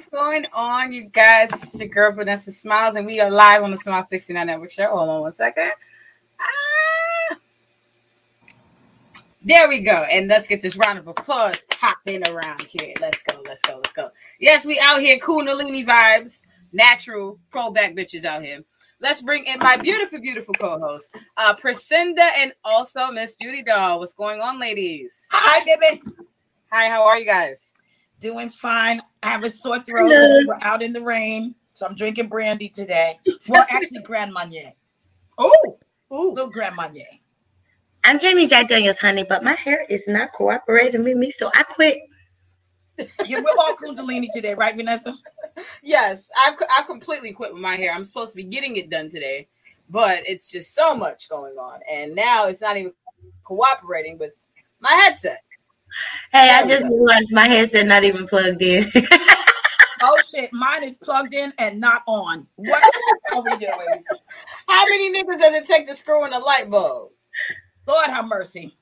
what's going on, you guys? It's your girl Vanessa Smiles, and we are live on the Smile 69 Network Show. Hold on one second. Ah. There we go. And let's get this round of applause popping around here. Let's go, let's go, let's go. Yes, we out here, Kundalini vibes, natural pro back bitches out here. Let's bring in my beautiful, beautiful co-host, uh, Priscinda, and also Miss Beauty Doll. What's going on, ladies? Hi, Debbie. Hi, how are you guys? Doing fine. I have a sore throat. because We're out in the rain, so I'm drinking brandy today. Well, actually, Grand Marnier. Oh, ooh. Little Grand Marnier. I'm Jamie Jack Daniels, honey, but my hair is not cooperating with me, so I quit. Yeah, we're all Kundalini today, right, Vanessa? Yes, I've I completely quit with my hair. I'm supposed to be getting it done today, but it's just so much going on, and now it's not even cooperating with my headset. Hey, I just realized my headset not even plugged in. Oh shit, mine is plugged in and not on. What are we doing? How many niggas does it take to screw in a light bulb? Lord have mercy.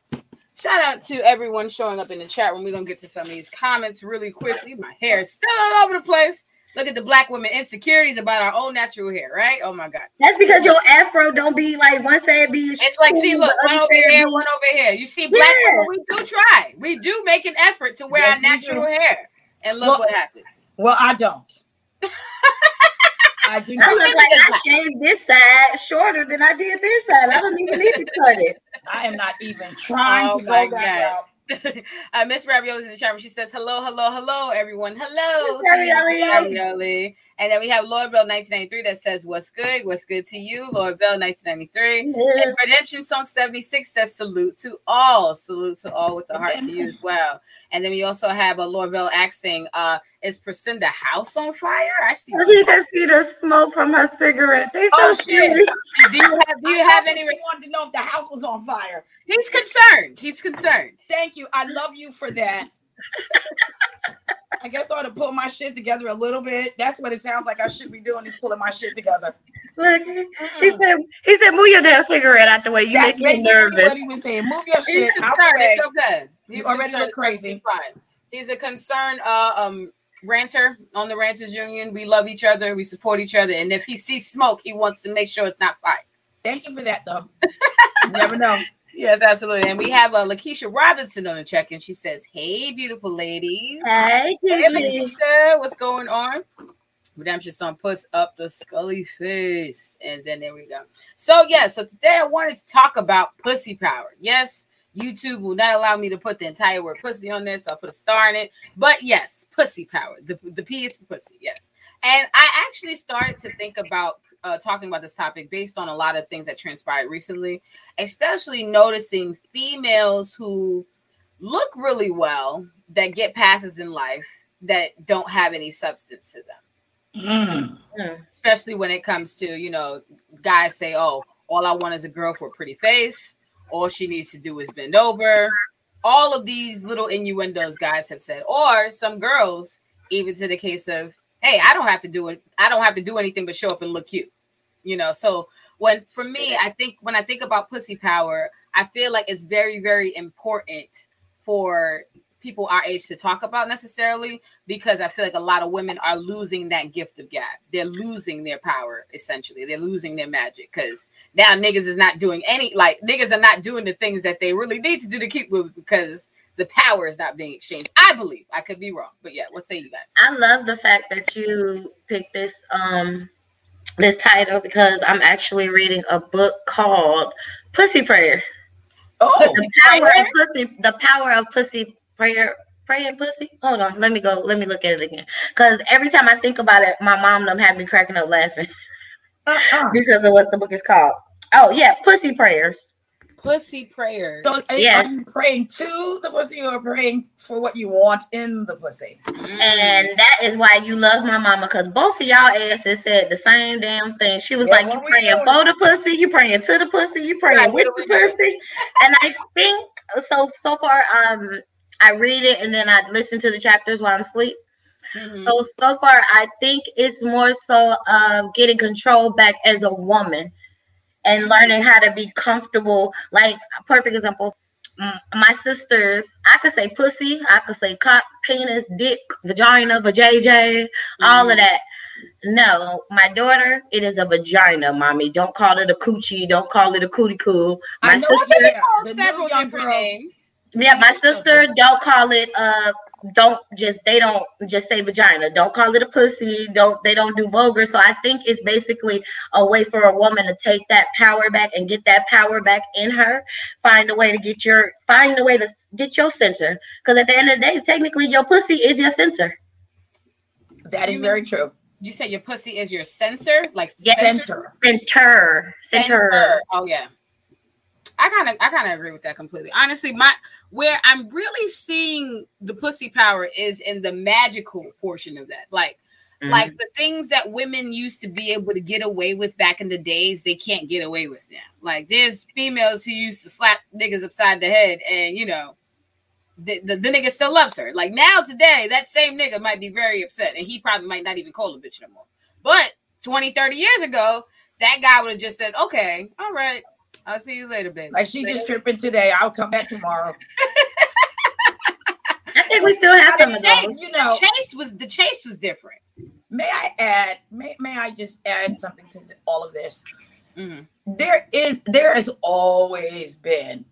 Shout out to everyone showing up in the chat room. We're gonna get to some of these comments really quickly. My hair is still all over the place. Look at the black women insecurities about our own natural hair, right? Oh my god. That's because your afro don't be like one side be. It's like, see, look, one over here, be- one over here. You see, black Yeah. women, we do try. We do make an effort to wear Yes, our natural do. hair. And look Well- what happens. Well, I don't. I do I not. look like I shaved this side shorter than I did this side. I don't even need to cut it. I am not even oh trying Oh to my go that God. route. uh, Miss Ravioli's in the chat room. She says, hello, hello, hello, everyone. Hello. Miss to you, Miss Ravioli. Ravioli. And then we have Lord Bell 1993 that says, what's good? What's good to you? Lord Bell 1993. And Redemption Song 76 says salute to all. Salute to all with the heart to you as well. And then we also have a Lord Bell asking, uh, is Priscinda house on fire? I see. You can see the smoke from her cigarette. They so Oh, shit. cute. Do you have do you have any You wanted to know if the house was on fire. he's concerned. He's concerned. Thank you. I love you for that. I guess I ought to pull my shit together a little bit. That's what it sounds like I should be doing is pulling my shit together. Look, he said, he said, move your damn cigarette out the way. You That's make me nervous. what he was saying. Move your He's shit out concerned. the way. It's okay. He's You already look crazy. It's Fine. He's a concerned uh, um ranter on the Ranters Union. We love each other. We support each other. And if he sees smoke, he wants to make sure it's not fire. Thank you for that, though. You never know. Yes, absolutely. And we have uh, Lakeisha Robinson on the check-in. She says, "Hey, beautiful ladies. Hey, Hey, Lakeisha, what's going on?" Redemption Song puts up the scully face, and then there we go. So yeah, so today I wanted to talk about pussy power. Yes, YouTube will not allow me to put the entire word pussy on there, so I put a star in it. But yes, pussy power. The the P is for pussy. Yes, and I actually started to think about uh, talking about this topic based on a lot of things that transpired recently, especially noticing females who look really well that get passes in life that don't have any substance to them. Mm. especially when it comes to you know guys say oh all i want is a girl for a pretty face. All she needs to do is bend over. All of these little innuendos guys have said or some girls even to the case of hey i don't have to do it i don't have to do anything but show up and look cute you know so when for me i think when i think about pussy power i feel like it's very very important for people our age to talk about necessarily because I feel like a lot of women are losing that gift of gab. They're losing their power essentially. They're losing their magic because now niggas is not doing any like niggas are not doing the things that they really need to do to keep with because the power is not being exchanged. I believe. I could be wrong, but yeah. What say you guys? I love the fact that you picked this um this title because I'm actually reading a book called Pussy Prayer. Oh, The power of pussy, the power of pussy prayer, praying pussy. Hold on, let me go. Let me look at it again. Because every time I think about it, my mom them have me cracking up laughing uh-uh. because of what the book is called. Oh yeah, pussy prayers. Pussy prayers. So are, Yes. are you praying to the pussy or praying for what you want in the pussy? And that is why you love my mama, because both of y'all asses said the same damn thing. She was Yeah, like, You we praying doing? for the pussy, you praying to the pussy, you praying Right, with the doing? pussy. And I think so so far, um, I read it and then I listen to the chapters while I'm asleep. Mhm. So so far, I think it's more so of getting control back as a woman and learning how to be comfortable. Like a perfect example, mm, my sisters, I could say pussy, I could say cock, penis, dick, vagina, vajayjay, all of that. No, my daughter, it is a vagina, mommy. Don't call it a coochie. Don't call it a cootie coo. My I know sister, it is. The new several different girl- names. yeah, my sister, don't call it uh don't just they don't just say vagina. Don't call it a pussy. Don't they don't do vulgar. So I think it's basically a way for a woman to take that power back and get that power back in her. Find a way to get your find a way to get your center. Because at the end of the day, technically your pussy is your center. That is very true. You said your pussy is your sensor, like Yeah, sensor? Center. Center. Center. Center. Oh yeah. I kind of I kind of agree with that completely. Honestly, my where I'm really seeing the pussy power is in the magical portion of that. Like Mhm. like the things that women used to be able to get away with back in the days, they can't get away with now. Like there's females who used to slap niggas upside the head, and you know, the, the, the nigga still loves her. Like now today, that same nigga might be very upset, and he probably might not even call a bitch no more. But 20, 30 years ago, that guy would have just said, "Okay, all right, I'll see you later, baby." Like she just tripping today. I'll come back tomorrow. I think we still have some of Chase, those. You know, the chase was the chase was different. may I add? May, may I just add something to all of this? Mhm. There is, there has always been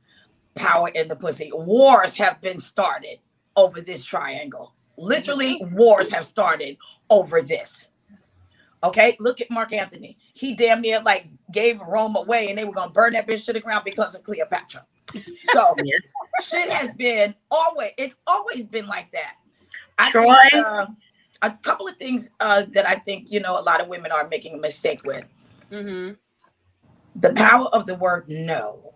power in the pussy. Wars have been started over this triangle. Literally, wars have started over this. Okay, look at Mark Antony. He damn near like gave Rome away, and they were gonna burn that bitch to the ground because of Cleopatra. So shit has been always it's always been like that I Troy? think, uh, a couple of things uh, that i think you know a lot of women are making a mistake with Mhm. the power of the word no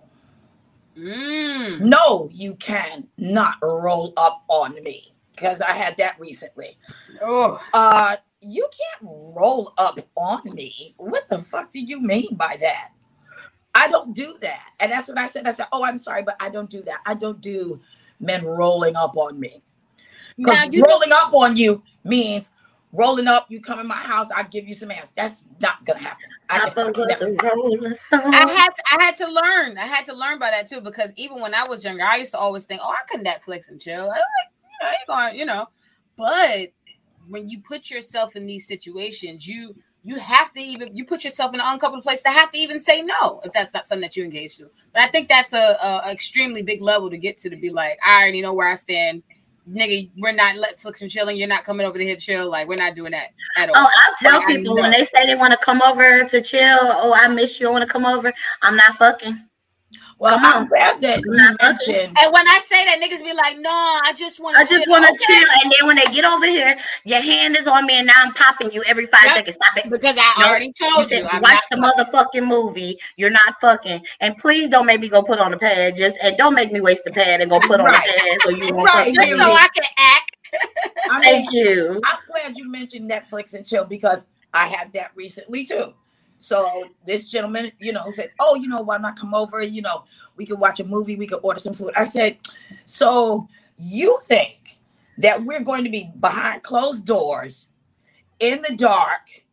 Mm. no you can not roll up on me because i had that recently Oh, uh you can't roll up on me what the fuck do you mean by that i don't do that and that's what i said i said oh i'm sorry but i don't do that i don't do men rolling up on me now you rolling up on you means rolling up, you come in my house, I give you some ass. That's not gonna happen. I I can fuck fucking with never- the Rolling Stone. I had to, I had to learn. I had to learn by that too because even when I was younger, I used to always think, "Oh, I can Netflix and chill." I like, you know, you're going, you know. But when you put yourself in these situations, you you have to even you put yourself in an uncomfortable place to have to even say no if that's not something that you engage to. But I think that's a, a, extremely big level to get to to be like, I already know where I stand. Nigga, we're not Netflix and chilling. You're not coming over to here to chill. Like we're not doing that at all. Oh, I'll tell Like, I people when they say they want to come over to chill. Oh, I miss you. I want to come over. I'm not fucking. Well, I'm on. glad that you mentioned And when I say that, niggas be like, "No, I just want to." I just want to chill. And then when they get over here, your hand is on me, and now I'm popping you every five Yep. seconds. Stop it. because I No, already You told said, you. I'm watch not the motherfucking movie. You're not fucking. And please don't make me go put on a pad. Just and don't make me waste the pad and go put on Right. a pad so you won't Right, fuck just so me. I can act. I mean, Thank you. I'm glad you mentioned Netflix and chill because I had that recently too. So this gentleman, you know, said, "Oh, you know, why not come over? You know, we could watch a movie, we could order some food." I said, "So you think that we're going to be behind closed doors, in the dark,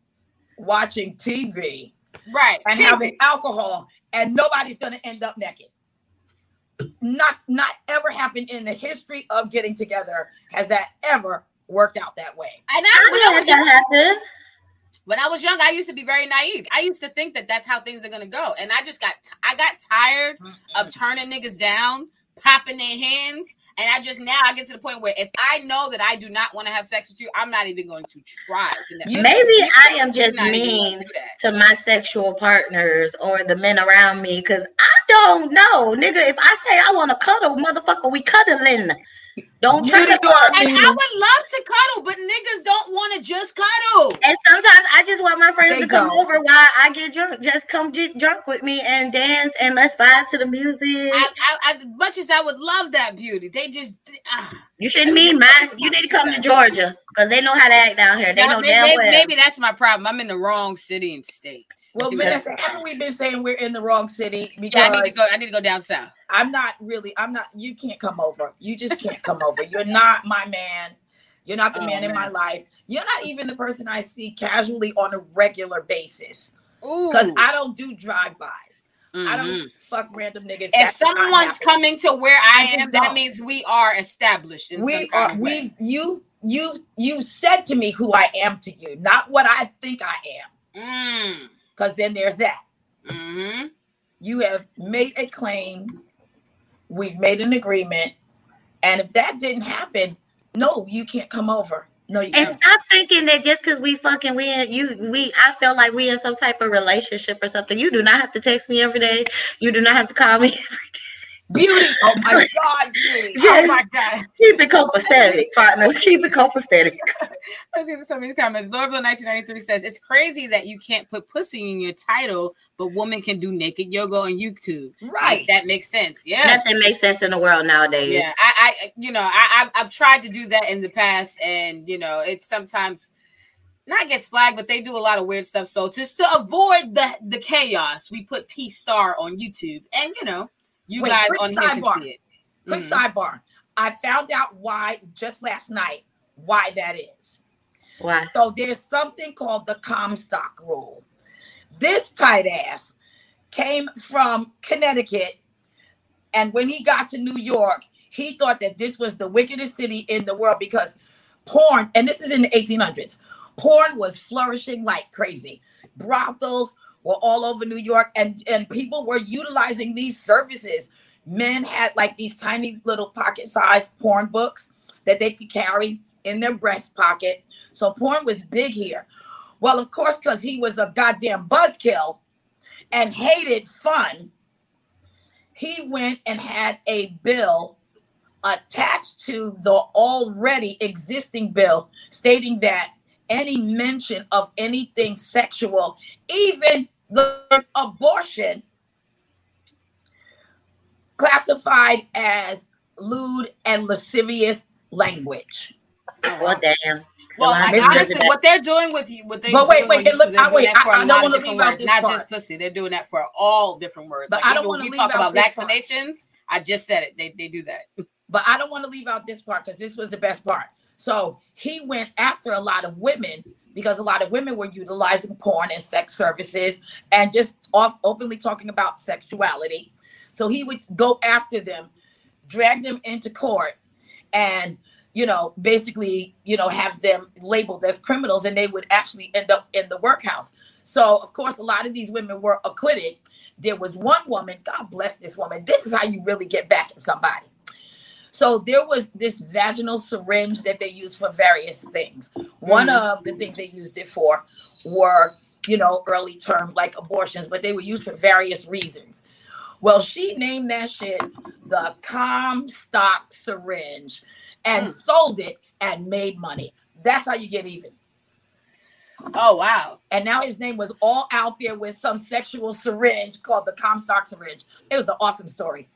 watching TV Right. and having alcohol, and nobody's going to end up naked?" Not, not ever happened in the history of getting together. Has that ever worked out that way? And I, when, I I was had young, that happen. When I was young, I used to be very naive. I used to think that that's how things are gonna go, and I just got I got tired of turning niggas down, popping their hands, and I just now I get to the point where if I know that I do not want to have sex with you, I'm not even going to try to. You- Maybe you- I am just I'm not even gonna mean to my sexual partners or the men around me because I don't know, nigga. If I say I want to cuddle, motherfucker, we cuddling. Don't You try to need to are And. I would love to cuddle, but niggas don't want to just cuddle. And sometimes I just want my friends They to come don't. over while I get drunk. Just come get drunk with me and dance and let's vibe to the music. I, I, as much as I would love that beauty, they just. ah. you shouldn't mean mine. You need to come to Georgia because they know how to act down here. They Now, know may- damn maybe, well. maybe that's my problem. I'm in the wrong city and state. Well, Vanessa, haven't we been saying we're in the wrong city? yeah, I need to go. I need to go down south. I'm not really, I'm not, you can't come over. You just can't come over. You're not my man. You're not the Oh, man in my life. You're not even the person I see casually on a regular basis. Ooh, Because I don't do drive-bys. I don't fuck random niggas. If someone's coming to where I I am, that means we are established. We are we you you you said to me who I am to you, not what I think I am. Mm. Because then there's that. hmm You have made a claim, we've made an agreement, and if that didn't happen, no, you can't come over. No, you And can't. And stop thinking that just because we fucking we in you we I feel like we in some type of relationship or something. You do not have to text me every day. You do not have to call me. Beauty. Oh my God, beauty. Oh my god! Keep it copacetic, partner. Keep it copacetic. Let's get to some of these comments. Lorville 1993 says it's crazy that you can't put pussy in your title, but women can do naked yoga on YouTube. Right. If that makes sense. Yeah. Nothing makes sense in the world nowadays. Yeah, I, I, you know, I, I, I've tried to do that in the past, and you know, it's sometimes not gets flagged, but they do a lot of weird stuff. So just to avoid the the chaos, we put P Star on YouTube, and you know, you Wait, guys quick on sidebar. can see it. Quick Mhm. sidebar. I found out why just last night why that is. Why? So there's something called the Comstock rule. This tight ass came from Connecticut, and when he got to New York, he thought that this was the wickedest city in the world because porn, and this is in the 1800s, porn was flourishing like crazy. Brothels were all over New York, and, and people were utilizing these services. Men had like these tiny little pocket sized porn books that they could carry in their breast pocket. So porn was big here. Well, of course, because he was a goddamn buzzkill and hated fun, he went and had a bill attached to the already existing bill stating that any mention of anything sexual, even the abortion, classified as lewd and lascivious language. Well, damn. Well, I, honestly, what they're doing with you, what they But wait, wait, on look, I- doing wait, that for I- a I don't wanna different leave out words, this not part. just pussy. They're doing that for all different words. But Like I don't wanna leave talk out about this part. vaccinations. I just said it. They they do that. But I don't want to leave out this part because this was the best part. So he went after a lot of women because a lot of women were utilizing porn and sex services and just off openly talking about sexuality. So he would go after them, drag them into court, and you know, basically, you know, have them labeled as criminals, and they would actually end up in the workhouse. So, of course, a lot of these women were acquitted. There was one woman, God bless this woman. This is how you really get back at somebody. So there was this vaginal syringe that they used for various things. One Mhm. of the things they used it for were, you know, early term like abortions, but they were used for various reasons. Well, she named that shit the Comstock syringe and Mm. sold it and made money. That's how you get even. Oh wow. And now his name was all out there with some sexual syringe called the Comstock syringe. It was an awesome story.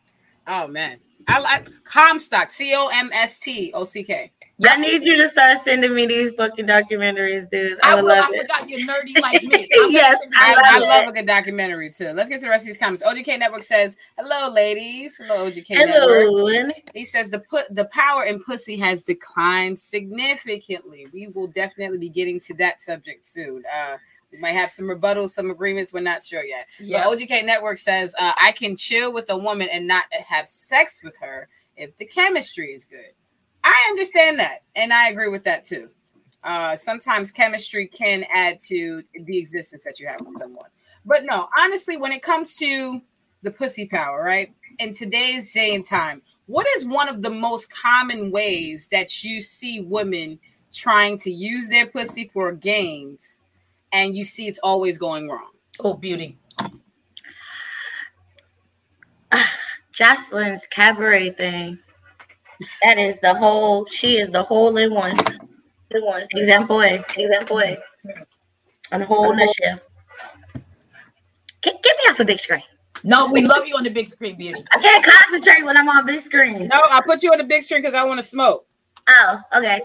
Oh man. I like Comstock. C O M S T O C K. I need you to start sending me these fucking documentaries, dude. I, I would will. love I it. forgot you're nerdy like me. I'm Yes, send I, the I love love a good documentary too. Let's get to the rest of these comments. OGK Network says, "Hello, ladies. Hello, OGK Network." He says the put the power in pussy has declined significantly. We will definitely be getting to that subject soon. Uh, we might have some rebuttals, some agreements. We're not sure yet. Yeah. But OGK Network says uh, I can chill with a woman and not have sex with her if the chemistry is good. I understand that, and I agree with that too. Uh, sometimes chemistry can add to the existence that you have with someone. But no, honestly, when it comes to the pussy power, right? In today's day and time, what is one of the most common ways that you see women trying to use their pussy for gains and you see it's always going wrong? Oh, beauty. Joseline's cabaret thing. That is the whole. She is the whole in one. In one. Example A. Example A. On the whole nutshell. Get, get me off the big screen. No, we love you on the big screen, beauty. I can't concentrate when I'm on big screen. No, I put you on the big screen because I want to smoke. Oh, okay.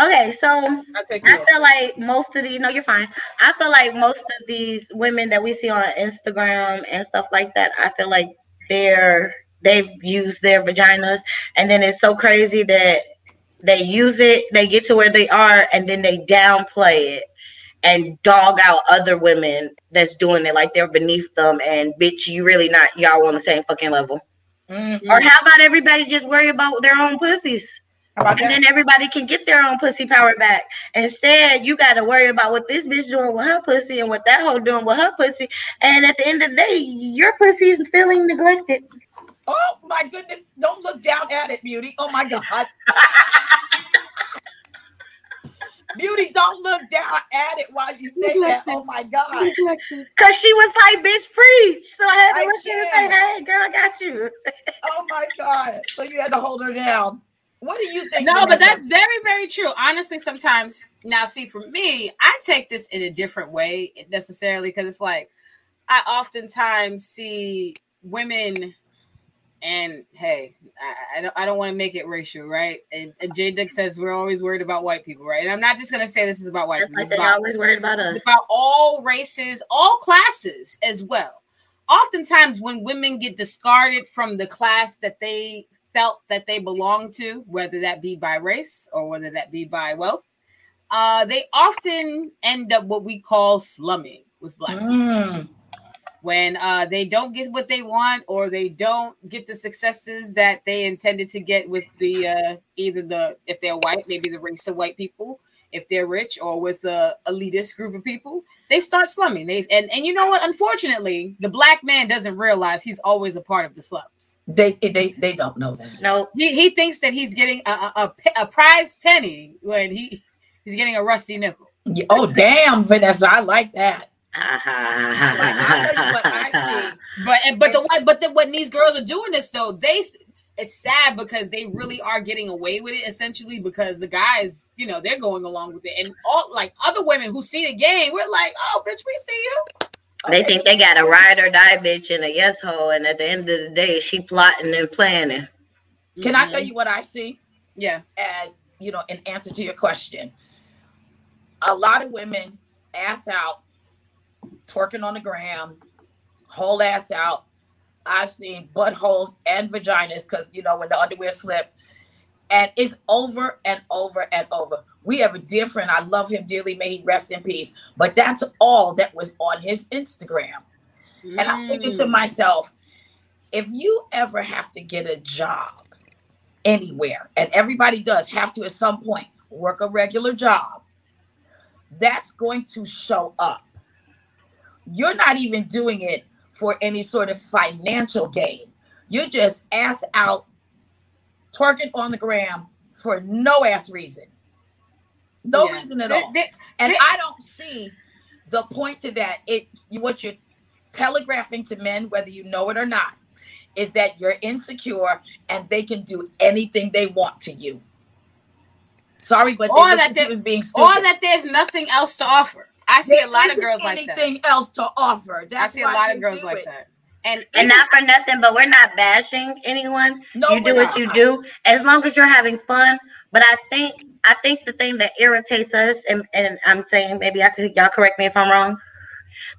Okay, so you. I feel like most of these, no, you're fine. I feel like most of these women that we see on Instagram and stuff like that, I feel like they're they've used their vaginas, and then it's so crazy that they use it, they get to where they are, and then they downplay it, and dog out other women that's doing it like they're beneath them and bitch you really not y'all on the same fucking level Mhm. or how about everybody just worry about their own pussies and that? then everybody can get their own pussy power back. Instead, you got to worry about what this bitch doing with her pussy and what that hoe doing with her pussy. And at the end of the day, your pussy is feeling neglected. Oh my goodness! Don't look down at it, Beauty. Oh my God. Beauty, don't look down at it while you say that. Oh my God. Cause she was like, "Bitch, preach." So I had to I look at her and say, "Hey, girl, I got you." Oh my God. So you had to hold her down. What do you think? No, but Vanessa? that's very, very true. Honestly, sometimes now, see, for me, I take this in a different way necessarily because it's like I oftentimes see women, and hey, I, I don't, I don't want to make it racial, right? And, and Jay Dick says we're always worried about white people, right? And I'm not just gonna say this is about white Just people, like it's they about, always worried about us. about all races, all classes as well. Oftentimes, when women get discarded from the class that they felt that they belong to, whether that be by race or whether that be by wealth, uh, they often end up what we call slumming with black people. Mm, when uh, they don't get what they want or they don't get the successes that they intended to get with the uh, either the if they're white, maybe the race of white people, if they're rich, or with a elitist group of people, they start slumming. They and and you know what? Unfortunately, the black man doesn't realize he's always a part of the slums. they they they don't know that. no, He he thinks that he's getting a a, a, pe- a prize penny when he he's getting a rusty nickel. Yeah, Oh damn, Vanessa, I like that. I'll tell you what I see. But and, but the what but the, when these girls are doing this though, they it's sad because they really are getting away with it essentially because the guys, you know, they're going along with it, and all like other women who see the game, we're like, oh, bitch, we see you. They think they got a ride or die bitch and a yes hoe, and at the end of the day, she plotting and planning. Can I tell mm-hmm. you what I see Yeah. as you know, in answer to your question? A lot of women ass out, twerking on the gram, whole ass out. I've seen buttholes and vaginas because you know when the underwear slip, and it's over and over and over. We have a dear friend. I love him dearly. May he rest in peace. But that's all that was on his Instagram. And I'm thinking to Mm. myself, if you ever have to get a job anywhere, and everybody does have to at some point work a regular job, that's going to show up. You're not even doing it for any sort of financial gain. You're just ass out twerking on the gram for no ass reason. No Yeah. reason at all. And I don't see the point to that. It you what you're telegraphing to men, whether you know it or not, is that you're insecure and they can do anything they want to you. Sorry, but they that look they- at you as being stupid. or that there's nothing else to offer. I see There a lot of isn't girls like that. anything else to offer. That's I That's see a lot of girls like it. that. And, And not for nothing, but we're not bashing anyone. No, you do we're what you do as long as you're having fun. But I think I think the thing that irritates us, and, and I'm saying maybe I could y'all correct me if I'm wrong.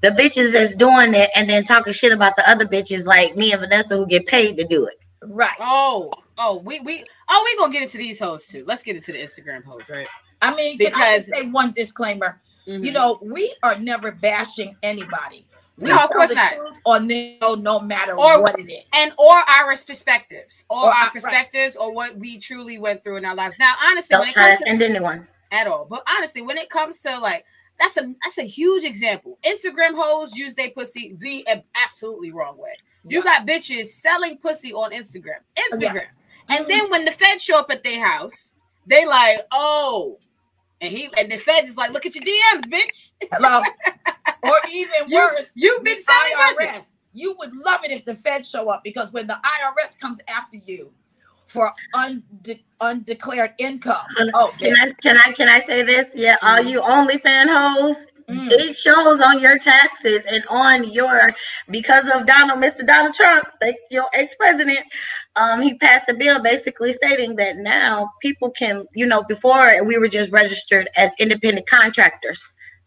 The bitches that's doing it and then talking shit about the other bitches like me and Vanessa who get paid to do it. Right. oh, oh, we we oh we gonna get into these hoes too. Let's get into the Instagram hoes, right? I mean, can I just Because- say one disclaimer? Mhm. You know, we are never bashing anybody. We No, of tell course the not. truth on this show, no matter Or- what it is. and or our perspectives, or, Or our- our right. perspectives, or what we truly went through in our lives. Now, honestly, when Don't it comes to to anyone. at all. But honestly, when it comes to like that's a that's a huge example. Instagram hoes use their pussy the absolutely wrong way. You got bitches selling pussy on Instagram. Instagram. And then when the feds show up at their house, they like, oh, and he and the feds is like, look at your DMs, bitch. Hello. or even worse, you've been the selling pussy. IRS. You would love it if the feds show up because when the IRS comes after you for unde- undeclared income, oh, Can I can I can I say this? Yeah, all mm-hmm. you OnlyFan hoes, Mm. it shows on your taxes and on your because of Donald, Mr. Donald Trump, your ex-president, um, he passed a bill basically stating that now people can, you know, before we were just registered as independent contractors.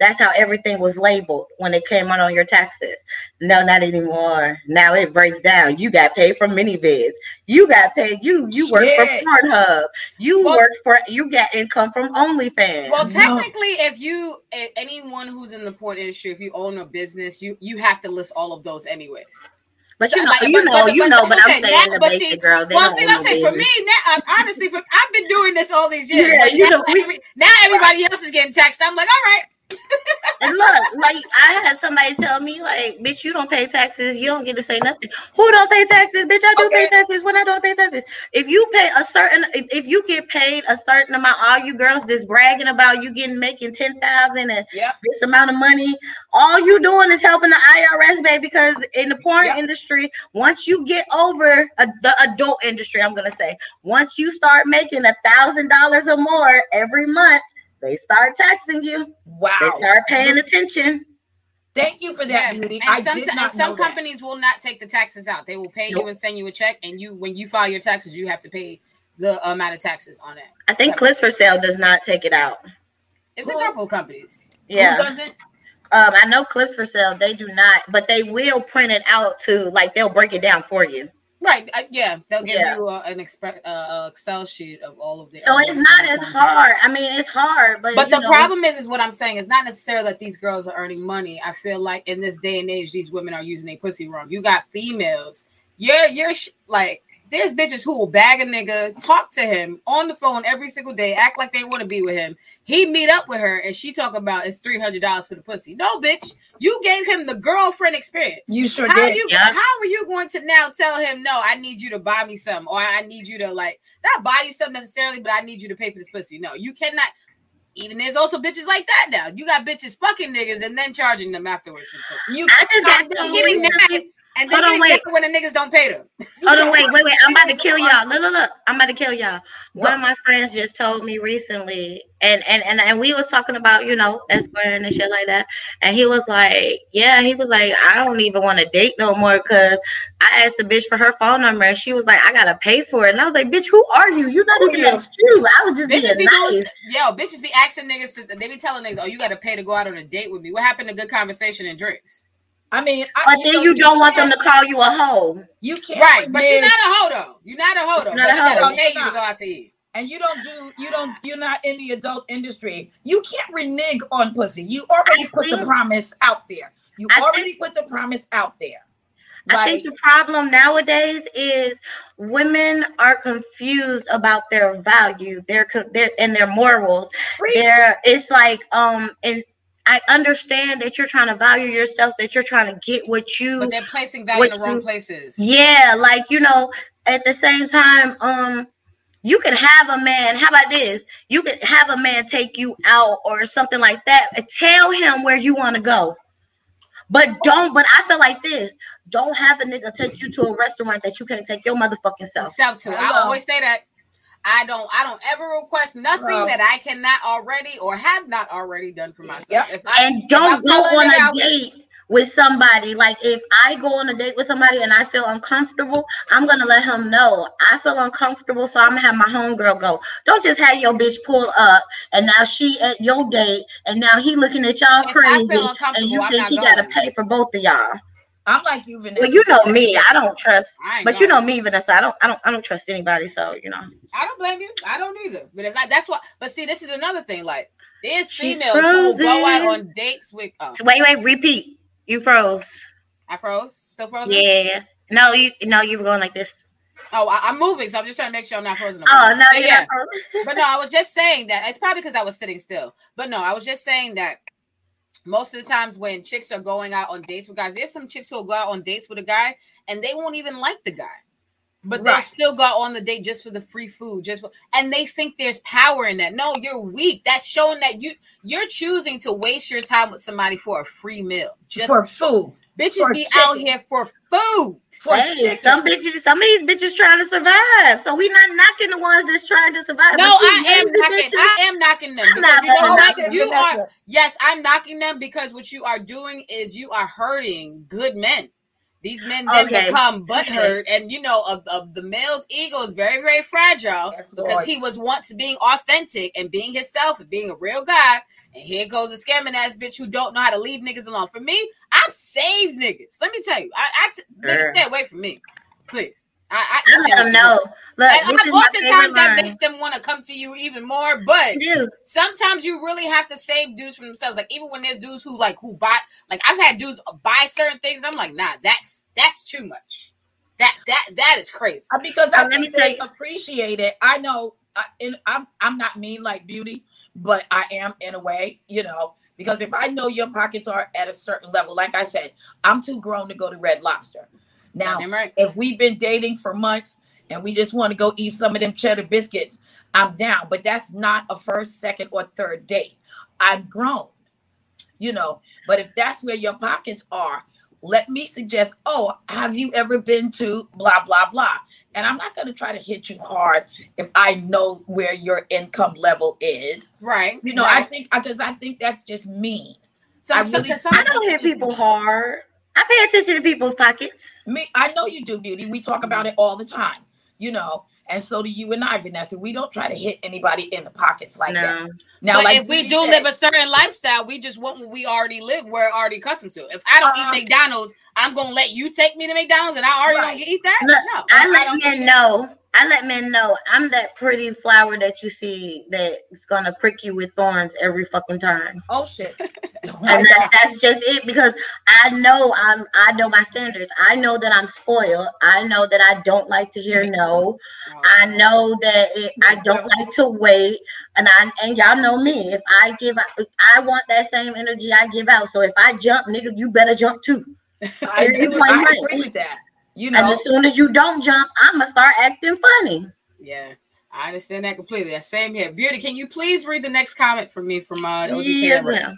That's how everything was labeled when it came out on your taxes. No, not anymore. Now it breaks down. You got paid from ManyVids. You got paid. You you work for. Pornhub. You Well- work for. You get income from OnlyFans. Well, No. technically, if you if anyone who's in the porn industry, if you own a business, you you have to list all of those anyways. But you So, know, you know, but- you know, but I'm saying saying. the basic see- girl. They well, see, I'm no saying for me, now, uh, honestly, for, I've been doing this all these years. Yeah, you now, know, we- every- now everybody else is getting taxed. I'm like, all right. And look, like I had somebody tell me, like, bitch, you don't pay taxes. You don't get to say nothing. Who don't pay taxes? Bitch, I do Okay. pay taxes when I don't pay taxes. If you pay a certain, if, if you get paid a certain amount, all you girls just bragging about you getting making ten thousand and Yep. this amount of money, all you doing is helping the IRS, babe. Because in the porn Yep. industry, once you get over a, the adult industry, I'm gonna say, once you start making a thousand dollars or more every month, they start taxing you. Wow. They start paying attention. Thank you for that, Yeah, beauty. And I some, did and not some know that. companies will not take the taxes out. They will pay you and send you a check, and you when you file your taxes, you have to pay the amount of taxes on it. I think Clips for Sale does not take it out. It's a couple of companies. Yeah. Who doesn't? Um, I know Clips for Sale, they do not, but they will print it out to like they'll break it down for you. Right. Uh, yeah. They'll give Yeah. you uh, an uh, Excel sheet of all of the. So it's not as hard. I mean, it's hard, but But the know, problem is, is what I'm saying. It's not necessarily that these girls are earning money. I feel like in this day and age, these women are using their pussy wrong. You got females. You're you're sh- like there's bitches who will bag a nigga, talk to him on the phone every single day, act like they want to be with him. He meet up with her and she talk about it's three hundred dollars for the pussy. No, bitch, you gave him the girlfriend experience. You sure How did. you Yeah. how are you going to now tell him no? I need you to buy me some, or I need you to like not buy you something necessarily, but I need you to pay for this pussy. No, you cannot. Even there's also bitches like that now. You got bitches fucking niggas and then charging them afterwards for the pussy. You I just got Then some getting weird- mad and then Hold on, wait. when the niggas don't pay them. Hold on, wait, wait, wait. I'm about to kill y'all. Look, look, look. I'm about to kill y'all. One of my friends just told me recently, and and and, and we was talking about, you know, escorting and shit like that. And he was like, Yeah, he was like, I don't even want to date no more because I asked the bitch for her phone number and she was like, I gotta pay for it. And I was like, Bitch, who are you? You're not Who even you? that cute. I was just Bitches be being doing, nice. yo, bitches be asking niggas to, they be telling niggas, oh, you got to pay to go out on a date with me. What happened to good conversation and drinks? I mean, I, But then know, you don't want them to call you a hoe. You can't. Right, but you're not a hoe though. You're not a hoe though. Not But a you gotta hoe. pay You're to go out to eat. and you don't do you don't you're not in the adult industry you can't renege on pussy you already I put the promise out there you I already put the promise out there I think the problem nowadays is women are confused about their value, their, their and their morals. preach. There, it's like um, and I understand that you're trying to value yourself, that you're trying to get what you, But they're placing value in the wrong you- places. yeah, like you know. At the same time, um, you could have a man. How about this? You could have a man take you out or something like that. Tell him where you want to go. But don't, but I feel like this. Don't have a nigga take you to a restaurant that you can't take your motherfucking self. Step two. I always say that. I don't. I don't ever request nothing Hello. that I cannot already or have not already done for myself. Yep. If I, And don't go on a out- date with somebody. Like if I go on a date with somebody and I feel uncomfortable, I'm gonna let him know I feel uncomfortable, so I'm gonna have my homegirl go. Don't just have your bitch pull up and now she at your date and now he looking at y'all If crazy and you I'm think he gotta pay for both of y'all. I'm like you Vanessa. Well, you know me, I don't trust. I But you know me, Vanessa. I don't, I don't, I don't trust anybody. So you know, I don't blame you. I don't either. But if I, that's what. But see, this is another thing. Like there's She's females who go out on dates with. Oh, so wait, wait, repeat. You froze. I froze. Still frozen. Yeah. No, you, no, you were going like this. Oh, I, I'm moving, so I'm just trying to make sure I'm not frozen. no Oh no, But you're yeah. not frozen. but no, I was just saying that it's probably because I was sitting still. But no, I was just saying that most of the times when chicks are going out on dates with guys, there's some chicks who will go out on dates with a guy and they won't even like the guy. But they'll still go out on the date just for the free food, just for, and they think there's power in that. No, you're weak. That's showing that you you're choosing to waste your time with somebody for a free meal. Just for food bitches for be out here for food. For Hey, chicken. some bitches, some of these bitches trying to survive. So we not knocking the ones that's trying to survive. No, I am knocking. bitches- I am knocking them I'm because not you know knocking You are yes, I'm knocking them because what you are doing is you are hurting good men. These men then Okay. become butthurt, and you know, of, of the male's ego is very, very fragile Yes, because he was once being authentic and being himself and being a real guy. And here goes a scamming ass bitch who don't know how to leave niggas alone. For me, I've saved niggas. Let me tell you, I, I t- Sure. niggas stay away from me, please. I, I, I let them know. Look, and I, is my oftentimes that makes them want to come to you even more. But Dude, sometimes you really have to save dudes from themselves. Like even when there's dudes who like who buy, like I've had dudes buy certain things, and I'm like, nah, that's that's too much. That that that is crazy. Uh, because So I let me tell they you- appreciate it. I know, I, and I'm I'm not mean like beauty, but I am in a way, you know. Because if I know your pockets are at a certain level, like I said, I'm too grown to go to Red Lobster. Now, right. if we've been dating for months and we just want to go eat some of them cheddar biscuits, I'm down. But that's not a first, second, or third date. I'm grown, you know. But if that's where your pockets are, let me suggest, oh, have you ever been to blah, blah, blah? And I'm not going to try to hit you hard if I know where your income level is. Right. You know, I right. think because I think that's just mean. Some, I really- some, I don't hit people hard. I pay attention to people's pockets. Me, I know you do, beauty. We talk about it all the time, you know, and so do you and I, Vanessa. We don't try to hit anybody in the pockets like that. No. Now, but like if we do said, live a certain lifestyle, we just want what we already live, we're already accustomed to. If I don't Uh-huh. eat McDonald's, I'm gonna let you take me to McDonald's, and I already Right. don't eat that. Look, no, I I let don't men know. I let men know I'm that pretty flower that you see that's gonna prick you with thorns every fucking time. oh shit, And that, that's just it because I know I'm I know my standards. I know that I'm spoiled. I know that I don't like to hear no. Oh, I know that it, I don't like to wait. And I and y'all know me. If I give out, I want that same energy I give out. So if I jump, nigga, you better jump too. I, do, point I blank. agree with that. You And as soon as you don't jump, I'ma start acting funny. Yeah, I understand that completely. That same here. Beauty, can you please read the next comment for me from uh, OGK? Yes, Network?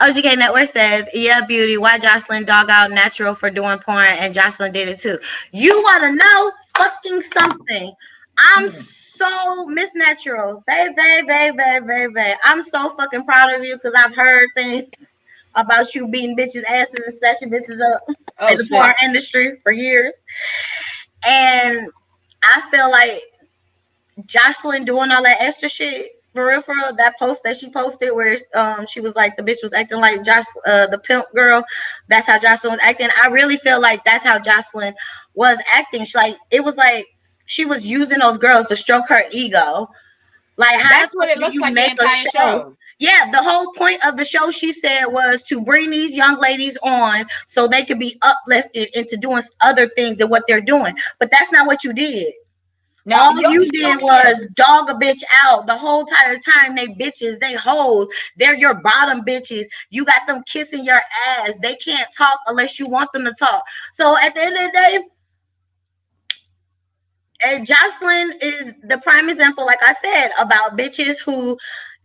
OGK Network says, "Yeah, beauty. Why Joseline dog out natural for doing porn, and Joseline did it too. You want to know fucking something? I'm Hmm. so Miss Natural, baby, baby, baby, baby. I'm so fucking proud of you because I've heard things about you beating bitches' asses and snatching bitches up Oh, in the porn industry for years, and I feel like Joseline doing all that extra shit for real, for real. That post that she posted where um she was like the bitch was acting like Josh, uh, the pimp girl. That's how Joseline was acting. I really feel like that's how Joseline was acting. She like it was like she was using those girls to stroke her ego. Like how That's what it looks like the entire show. Yeah, the whole point of the show, she said, was to bring these young ladies on so they could be uplifted into doing other things than what they're doing. But that's not what you did. now All yo- you yo- did was dog a bitch out the whole entire time. They bitches, they hoes, they're your bottom bitches. You got them kissing your ass. They can't talk unless you want them to talk. So at the end of the day, and Joseline is the prime example, like I said, about bitches who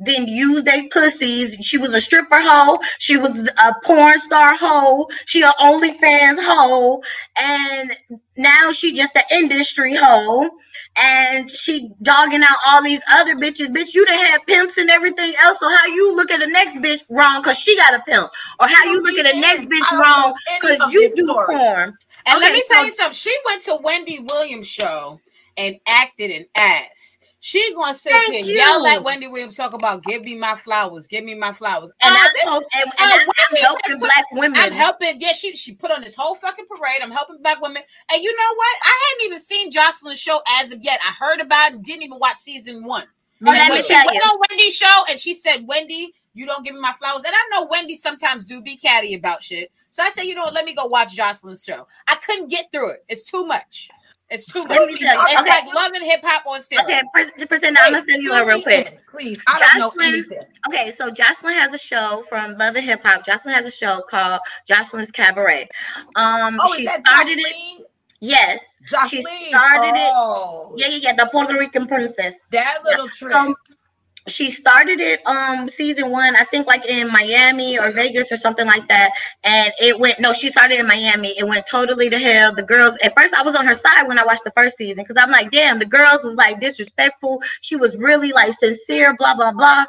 didn't use their pussies. She was a stripper hoe. She was a porn star hoe. She a OnlyFans hoe. And now she just an industry hoe. And she dogging out all these other bitches. Bitch, you done had pimps and everything else. So how you look at the next bitch wrong because she got a pimp? Or how you look at the next bitch wrong because you do story. porn? And let Okay, me tell so- you something. She went to Wendy Williams' show and acted an ass. She gonna sit Thank here and yell at Wendy Williams, talk about give me my flowers, give me my flowers. And I'm, this- supposed- and, and I'm helping black women. I'm helping. Yeah, she she put on this whole fucking parade. I'm helping black women. And you know what? I hadn't even seen Joseline's show as of yet. I heard about it and didn't even watch season one. Oh, and me when she went you. on Wendy's show and she said, Wendy, you don't give me my flowers. And I know Wendy sometimes do be catty about shit. So I said, you know what? Let me go watch Joseline's show. I couldn't get through it. It's too much. It's too much. Let me tell you, It's okay. like Love and Hip Hop on steroids. Okay, present. I'm gonna fill you in real quick. please. I don't know anything. Okay, so Joseline has a show from Love and Hip Hop. Joseline has a show called Joseline's Cabaret. Um, Oh, she is that started it. Joseline? Yes. Joseline. started it- oh, Yeah, yeah, yeah. The Puerto Rican princess. that little trick. Um, she started it um season one, I think like in Miami or Vegas or something like that. And it went no, she started in Miami. It went totally to hell. The girls at first I was on her side when I watched the first season because I'm like, damn, the girls was like disrespectful. She was really like sincere, blah blah blah.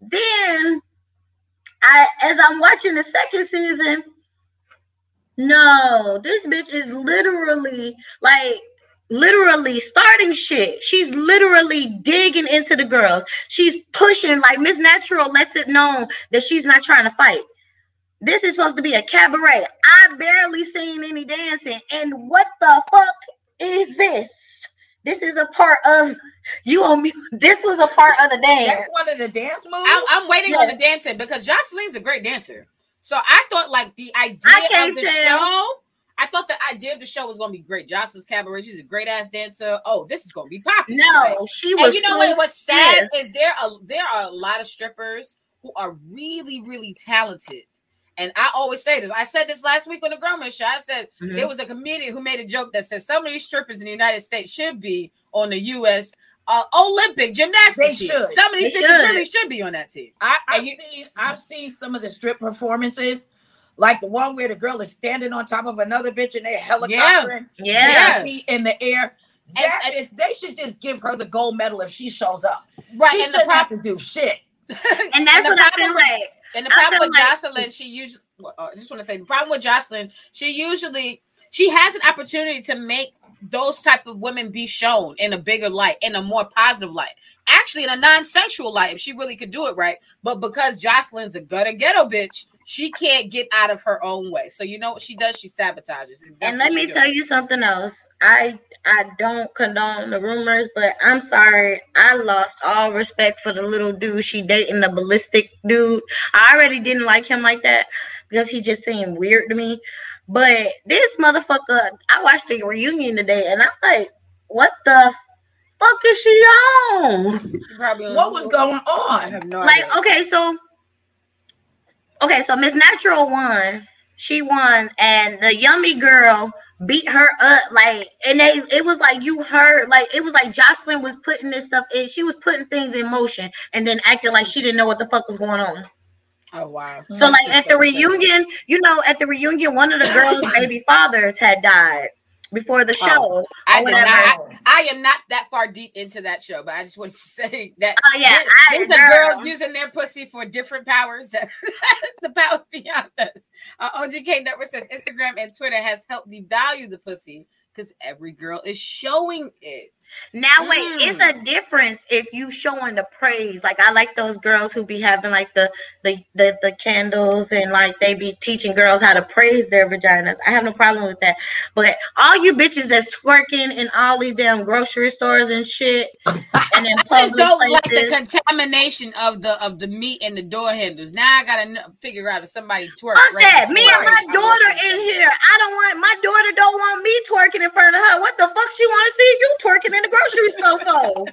Then I as I'm watching the second season, no, this bitch is literally like literally starting shit. She's literally digging into the girls. She's pushing like Miss Natural lets it known that she's not trying to fight. This is supposed to be a cabaret. I barely seen any dancing. And what the fuck is this? This is a part of you on me. This was a part of the dance. That's one of the dance moves. I'm, I'm waiting Yeah. on the dancing because Joseline's a great dancer. So I thought like the idea of the tell. show. I thought the idea of the show was gonna be great. Joseline's cabaret. She's a great ass dancer. Oh, this is gonna be popular. right? No, she was. And you know so what? What's sad stiff. is there are there are a lot of strippers who are really really talented. And I always say this. I said this last week on the Grumman show. I said Mhm. there was a comedian who made a joke that said some of these strippers in the United States should be on the U.S. Uh, Olympic gymnastics They team. should. Some of these They bitches should. really should be on that team. I, I've you- seen I've seen some of the strip performances, like the one where the girl is standing on top of another bitch and they're helicoptering, Yeah. Yeah. in the air. That and- is- they should just give her the gold medal if she shows up. Right. She and the shouldn't problem to do shit. And that's the what I problem- feel like. And the I problem with like- Joseline, she usually, well, uh, I just want to say, the problem with Joseline, she usually, she has an opportunity to make those type of women be shown in a bigger light, in a more positive light, actually in a non-sexual light, if she really could do it right. But because Joseline's a gutter ghetto bitch, she can't get out of her own way. So you know what she does? She sabotages. Exactly And let me she tell you something else. I I don't condone the rumors, but I'm sorry. I lost all respect for the little dude she dating, the Balistic dude. I already didn't like him like that because he just seemed weird to me. But this motherfucker, I watched the reunion today, and I'm like, what the fuck is she on? Probably What was going I on? have no Like, idea. okay, so okay, so Miss Natural won. She won, and the yummy girl beat her up. Like, and they, it was like you heard, like it was like Joseline was putting this stuff in. She was putting things in motion, and then acting like she didn't know what the fuck was going on. Oh wow. So, like at the reunion, you know, at the reunion, one of the girls' baby fathers had died before the show. I did whatever. not. I am not that far deep into that show, but I just want to say that Oh yeah, These- I, are girl. girls using their pussy for different powers that the power beyond us. Uh, OGK Network says Instagram and Twitter has helped devalue the pussy because every girl is showing it. Now wait, it's Mm. a difference if you showing the praise. Like I like those girls who be having like the the the, the candles and like they be teaching girls how to praise their vaginas. I have no problem with that. But all you bitches that's twerking in all these damn grocery stores and shit and in I just public don't like the contamination of the of the meat and the door handles. Now I gotta figure out if somebody twerked. Fuck right that. Me and my I- I walk daughter in here. I don't want my daughter don't want me twerking in front of her. What the fuck she want to see you twerking in the grocery store for?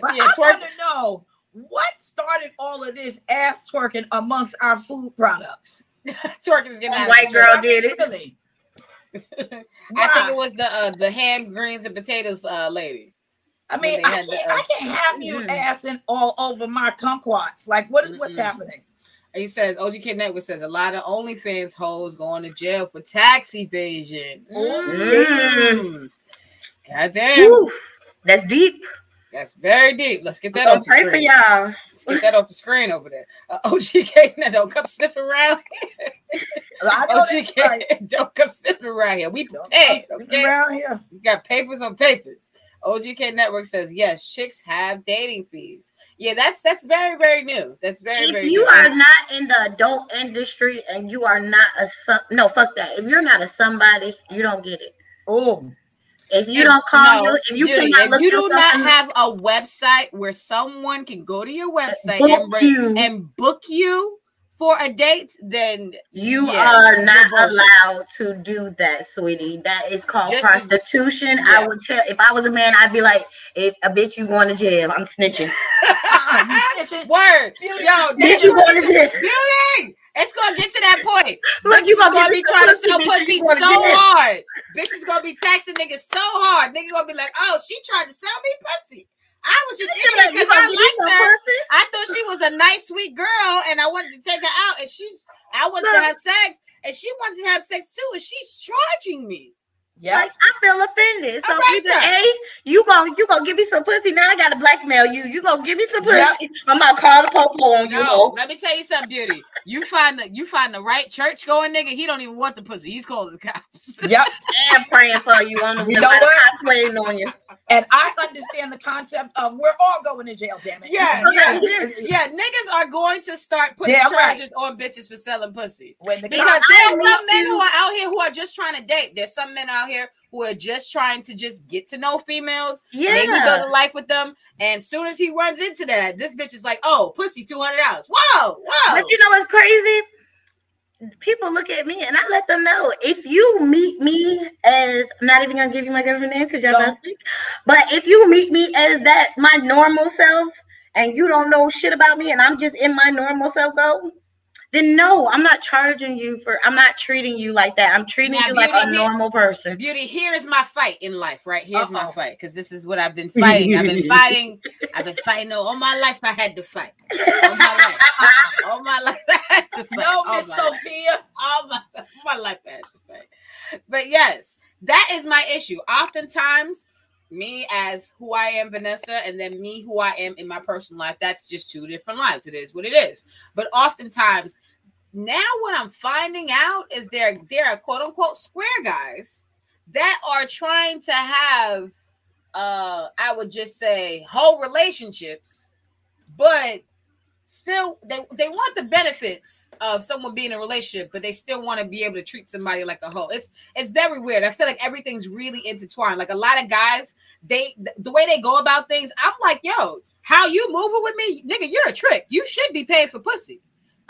But Yeah, I twerk- want to know what started all of this ass twerking amongst our food products. Twerking is getting of White girl did it. Really? I think it was the uh, the ham, greens, and potatoes uh, lady. I mean, I can't, the, uh, I can't have you Mhm. assing all over my kumquats. Like, what is what's Mm-mm. happening? He says OGK Network says a lot of OnlyFans hoes going to jail for tax evasion. Mm. God damn, that's deep. that's very deep. Let's get that So off the pray for screen. y'all. Let's get that off the screen over there. Uh, OGK, now don't come sniffing around. I know that's OGK, right. don't come sniffing around here. We Don't prepared, okay? around here. We got papers on papers. OGK Network says yes, chicks have dating fees. Yeah, that's that's very very new. That's very If very. you new. are not in the adult industry and you are not a some, no fuck that. If you're not a somebody, you don't get it. Oh, If you If- don't call no, you, if you Beauty, cannot if you do not have a website where someone can go to your website book and, you. and book you for a date, then You yeah, are not allowed to do that, sweetie. That is called Just- prostitution. Yeah. I would tell if I was a man, I'd be like, if a bitch you going to jail, I'm snitching. uh-uh, you snitching. Word, Beauty. yo, Bitch, you going to jail. beauty. It's gonna get to that point. Look, Bitches you gonna, gonna, be trying to sell bitch, pussy so gonna jail. hard. Bitches gonna be taxing niggas so hard. Niggas gonna be like, oh, she tried to sell me pussy. I was just in like, here you because I gonna give me liked her. pussy? I thought she was a nice, sweet girl, and I wanted to take her out, and she's I wanted to have sex, and she wanted to have sex too, and she's charging me. Like, I feel offended. So Arrest either her. A, you gonna you gonna give me some pussy. Now I gotta blackmail you. You gonna give me some pussy. Yep. I'm gonna call the popo on you. No, let me tell you something, beauty. You find the you find the right church going nigga. He don't even want the pussy. He's calling the cops. Yep. And praying for you on the You know by the what? cops waiting on you. And I understand the concept of we're all going to jail, damn it. Yeah, yeah, yeah. Niggas are going to start putting Damn right. charges on bitches for selling pussy. When the Because cops there's some men you- who are out here who are just trying to date. There's some men out out here who are just trying to just get to know females, Yeah. maybe build a life with them. And soon as he runs into that, this bitch is like, "Oh, pussy, two hundred dollars. Whoa, whoa." But you know what's crazy? People look at me and I let them know if you meet me as I'm not even gonna give you my girlfriend name because y'all don't speak. But if you meet me as that my normal self and you don't know shit about me and I'm just in my normal self go, then no, I'm not charging you for I'm not treating you like that. I'm treating Now, you like a normal person. Beauty, here is my fight in life, right? Here's my Uh-oh. fight because this is what I've been fighting. I've been fighting. I've been fighting all my life. I had to fight. All my life. Uh-uh. All my life. I had to fight. No, Miss my. Sophia. all my, my life I had to fight. But yes, that is my issue. Oftentimes, me as who I am, Vanessa, and then me who I am in my personal life, that's just two different lives. It is what it is. But oftentimes, now what I'm finding out is there there are quote unquote square guys that are trying to have uh I would just say whole relationships, but still they they want the benefits of someone being in a relationship, but they still want to be able to treat somebody like a hoe. It's it's very weird. I feel like everything's really intertwined. Like a lot of guys, they the way they go about things, I'm like, yo, how you moving with me, nigga? You're a trick. You should be paying for pussy.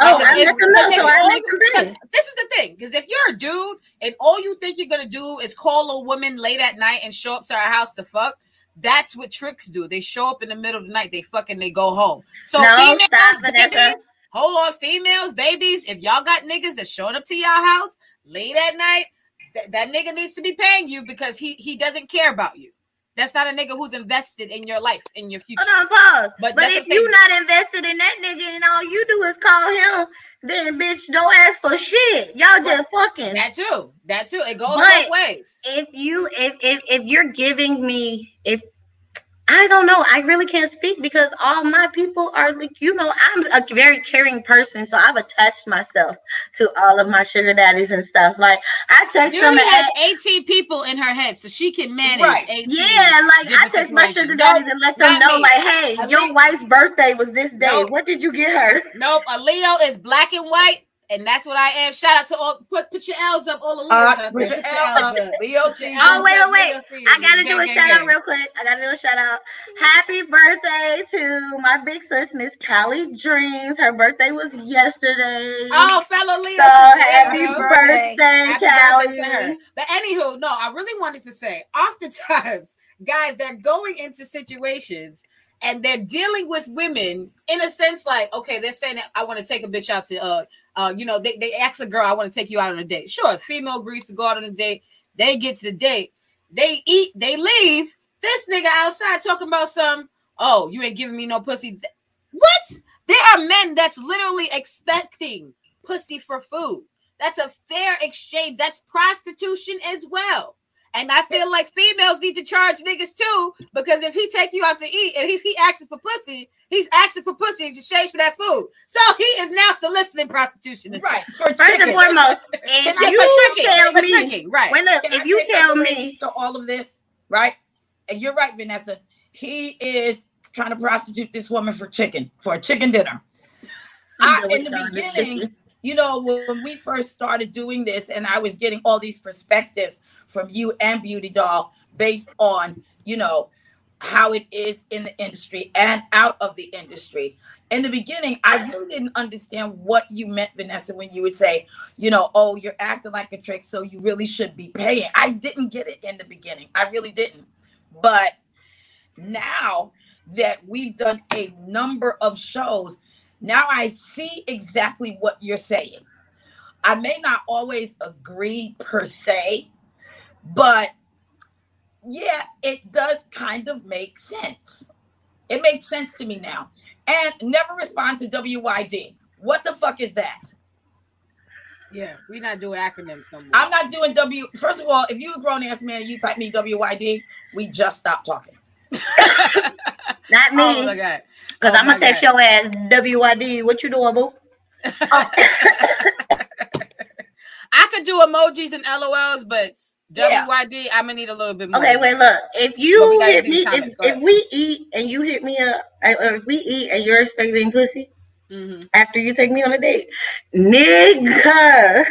Oh, Like, I if- let them know, so I all make you- them. This is the thing, because if you're a dude and all you think you're gonna do is call a woman late at night and show up to her house to fuck, that's what tricks do. They show up in the middle of the night, they fuck and they go home. So No, females, stop, babies, hold on, females, babies, if y'all got niggas that's showing up to y'all house late at night, th- that nigga needs to be paying you because he he doesn't care about you. That's not a nigga who's invested in your life, in your future. Hold on, pause. But But, if I'm not invested in that nigga and all you do is call him, then bitch, don't ask for shit. Y'all just fucking. That too. That too. It goes But- both ways. if you if if if you're giving me if I don't know, I really can't speak because all my people are like, you know, I'm a very caring person, so I've attached myself to all of my sugar daddies and stuff. Like I text them Beauty and has 18 people in her head, so she can manage Right. 18. yeah, like I text my sugar daddies and let them know, me. like, hey, your wife's birthday was this day. Nope. What did you get her? Nope, a Leo is black and white, and that's what I am. Shout out to all put put your L's up, all the Leos Uh, out there. put your Put your L L's up. up. Leo season. Oh, L's wait, wait, Leo season. I gotta Gang, do a gang, shout out real quick. I gotta do a shout out. Happy birthday to my big sis, Miss Callie Dreams. Her birthday was yesterday. Oh, fellow Leo. so happy birthday. birthday, Happy Callie. her. But anywho, no, I really wanted to say, oftentimes, guys, they're going into situations and they're dealing with women in a sense like, okay, they're saying I want to take a bitch out to uh uh, you know, they, they ask a girl, I want to take you out on a date. Sure, female agrees to go out on a date. They get to the date, they eat, they leave. This nigga outside talking about some, oh, you ain't giving me no pussy. What? There are men that's literally expecting pussy for food. That's a fair exchange. That's prostitution as well. And I feel like females need to charge niggas too, because if he take you out to eat and if he asking for pussy, he's asking for pussy in exchange for that food. So he is now soliciting prostitution. Right. For First and foremost, if you tell me, right? wait, look, Can I if you tell me, to all of this, right? And you're right, Vanessa. He is trying to prostitute this woman for chicken, for a chicken dinner. I, in the beginning, you know, when we first started doing this, and I was getting all these perspectives from you and Beauty Doll based on, you know, how it is in the industry and out of the industry. In the beginning, I really didn't understand what you meant, Vanessa, when you would say, you know, oh, you're acting like a trick, so you really should be paying. I didn't get it in the beginning. I really didn't. But now that we've done a number of shows, now I see exactly what you're saying. I may not always agree per se, but yeah, it does kind of make sense. It makes sense to me now. And never respond to WYD. What the fuck is that? Yeah, we're not doing acronyms no more. I'm not doing W. First of all, if you a grown ass man you type me WYD, we just stop talking. not oh me. oh my god. Because Oh I'm gonna text God. your ass WYD. What you doing, boo? I could do emojis and LOLs, but Yeah. WYD, I'm gonna need a little bit more. Okay, wait, look. If you hit me, if, if we eat and you hit me up, uh, or if we eat and you're expecting pussy hmm after you take me on a date, nigga.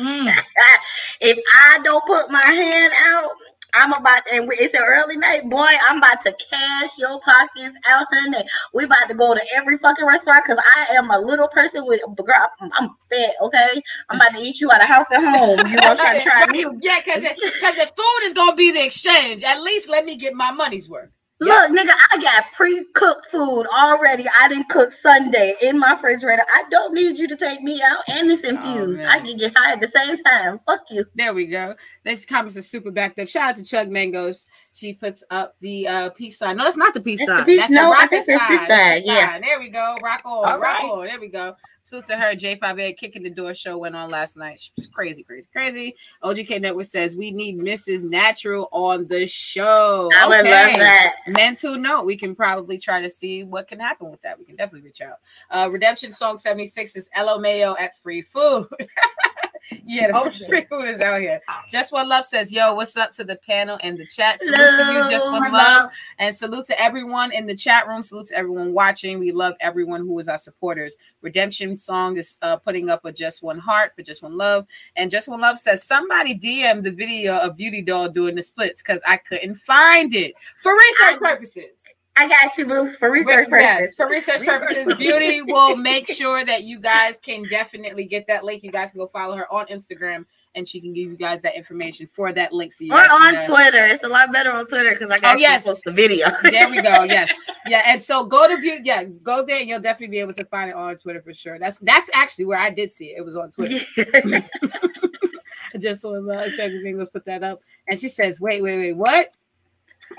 Mm. if I don't put my hand out, I'm about to, and it's an early night, boy. I'm about to cash your pockets out, honey. We about to go to every fucking restaurant because I am a little person with girl. I'm, I'm, fat, okay. I'm about to eat you out of house at home. You know, trying to try me. Yeah, because because the food is gonna be the exchange. At least let me get my money's worth. Look, nigga, I got pre-cooked food already. I didn't cook Sunday in my refrigerator. I don't need you to take me out, and it's oh, infused. Oh, I can get high at the same time. Fuck you. There we go. This comments is super backed up. Shout out to Chug Mangoes. She puts up the uh, peace sign. No, that's not the peace that's sign. The peace, that's no, the rocket sign. Peace sign. Yeah. There we go. Rock on. All rock right. on. There we go. Salute to her. J5A kicking the door show went on last night. She was crazy, crazy, crazy. OGK Network says we need Mrs. Natural on the show. I would love that. Mental note. We can probably try to see what can happen with that. We can definitely reach out. Uh, Redemption Song 76 is Elo Mayo at Free Food. yeah, the oh, free food is out here. Just one love says, "Yo, what's up to the panel and the chat? Salute Hello, to you, just one love. love, and salute to everyone in the chat room. Salute to everyone watching. We love everyone who is our supporters. Redemption song is uh, putting up a just one heart for just one love, and just one love says somebody DM the video of Beauty Doll doing the splits because I couldn't find it for research purposes. I got you, boo. For research purposes. for research purposes, Beauty will make sure that you guys can definitely get that link. You guys can go follow her on Instagram, and she can give you guys that information for that link. So or on know. Twitter. It's a lot better on Twitter because I got oh, yes. post the video. there we go. Yes, yeah. And so go to Beauty. Yeah, go there, and you'll definitely be able to find it on Twitter for sure. That's that's actually where I did see it. It was on Twitter. Just when uh, Chucky Bingos put that up, and she says, "Wait, wait, wait, what?"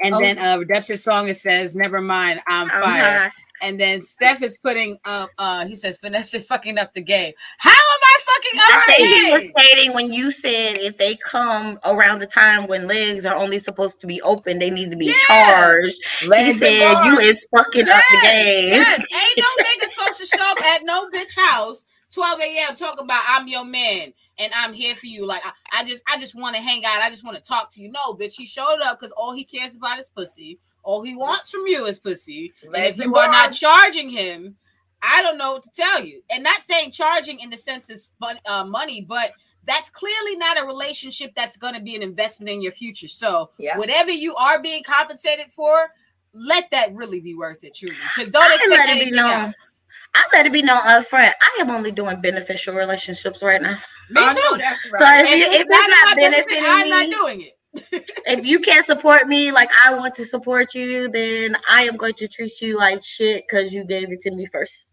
And oh. then uh Redemption song it says, Never mind, I'm uh-huh. fired. And then Steph is putting up uh he says Vanessa fucking up the game. How am I fucking up I think he was stating when you said if they come around the time when legs are only supposed to be open, they need to be yeah. charged. Legs he said you is fucking yes. up the game. Yes, ain't no niggas supposed to show up at no bitch house 12 a.m. talking about I'm your man and I'm here for you. Like I, I just I just want to hang out. I just want to talk to you. No, bitch, he showed up because all he cares about is pussy. All he wants from you is pussy. and if you are not charging him, I don't know what to tell you. And not saying charging in the sense of uh, money, but that's clearly not a relationship that's going to be an investment in your future. So yeah. whatever you are being compensated for, let that really be worth it, truly. Because don't expect anything else. I let it be known upfront. I am only doing beneficial relationships right now. Me too. That's right. So if, you, if it's not, not benefiting I'm not doing it. if you can't support me like I want to support you, then I am going to treat you like shit because you gave it to me first.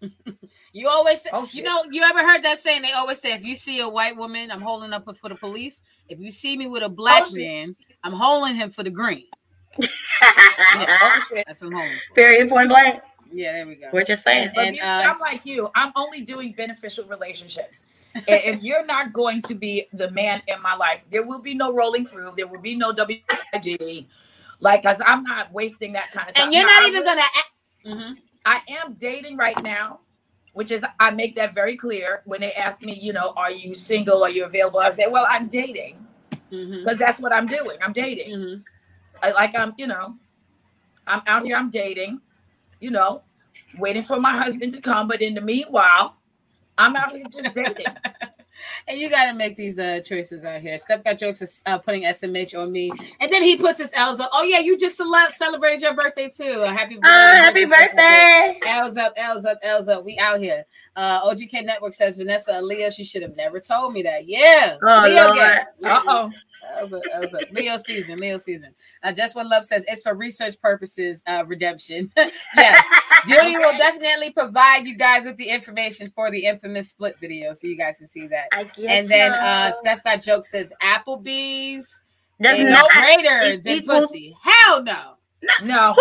you always say, oh, you know, you ever heard that saying? They always say, if you see a white woman, I'm holding up for the police. If you see me with a black oh, man, I'm holding him for the green. yeah, that's what I'm holding. Period. Point blank. Yeah, there we go. We're just saying. But and, uh, I'm like you. I'm only doing beneficial relationships. if you're not going to be the man in my life, there will be no rolling through. There will be no WID. Like, cause I'm not wasting that kind of time. And you're now, not even gonna. Mm-hmm. I am dating right now, which is I make that very clear when they ask me, you know, are you single? Are you available? I say, well, I'm dating, because mm-hmm. that's what I'm doing. I'm dating. Mm-hmm. I, like I'm, you know, I'm out here. I'm dating you know, waiting for my husband to come. But in the meanwhile, I'm out here just dating. and you got to make these uh, choices out here. Step got jokes is uh, putting SMH on me, and then he puts his L's up. Oh yeah, you just cele- celebrated your birthday too. Happy birthday! Oh, happy birthday! L's up, L's up, L's up. We out here. Uh, OGK Network says Vanessa Aaliyah. She should have never told me that. Yeah, oh, Leo Uh oh. Leo season, Leo season. Uh, Just One Love says it's for research purposes, uh, redemption. yes, Beauty will definitely provide you guys with the information for the infamous split video, so you guys can see that. and then uh, Steph got joke says Applebee's That's not greater than equals. pussy. Hell no. No,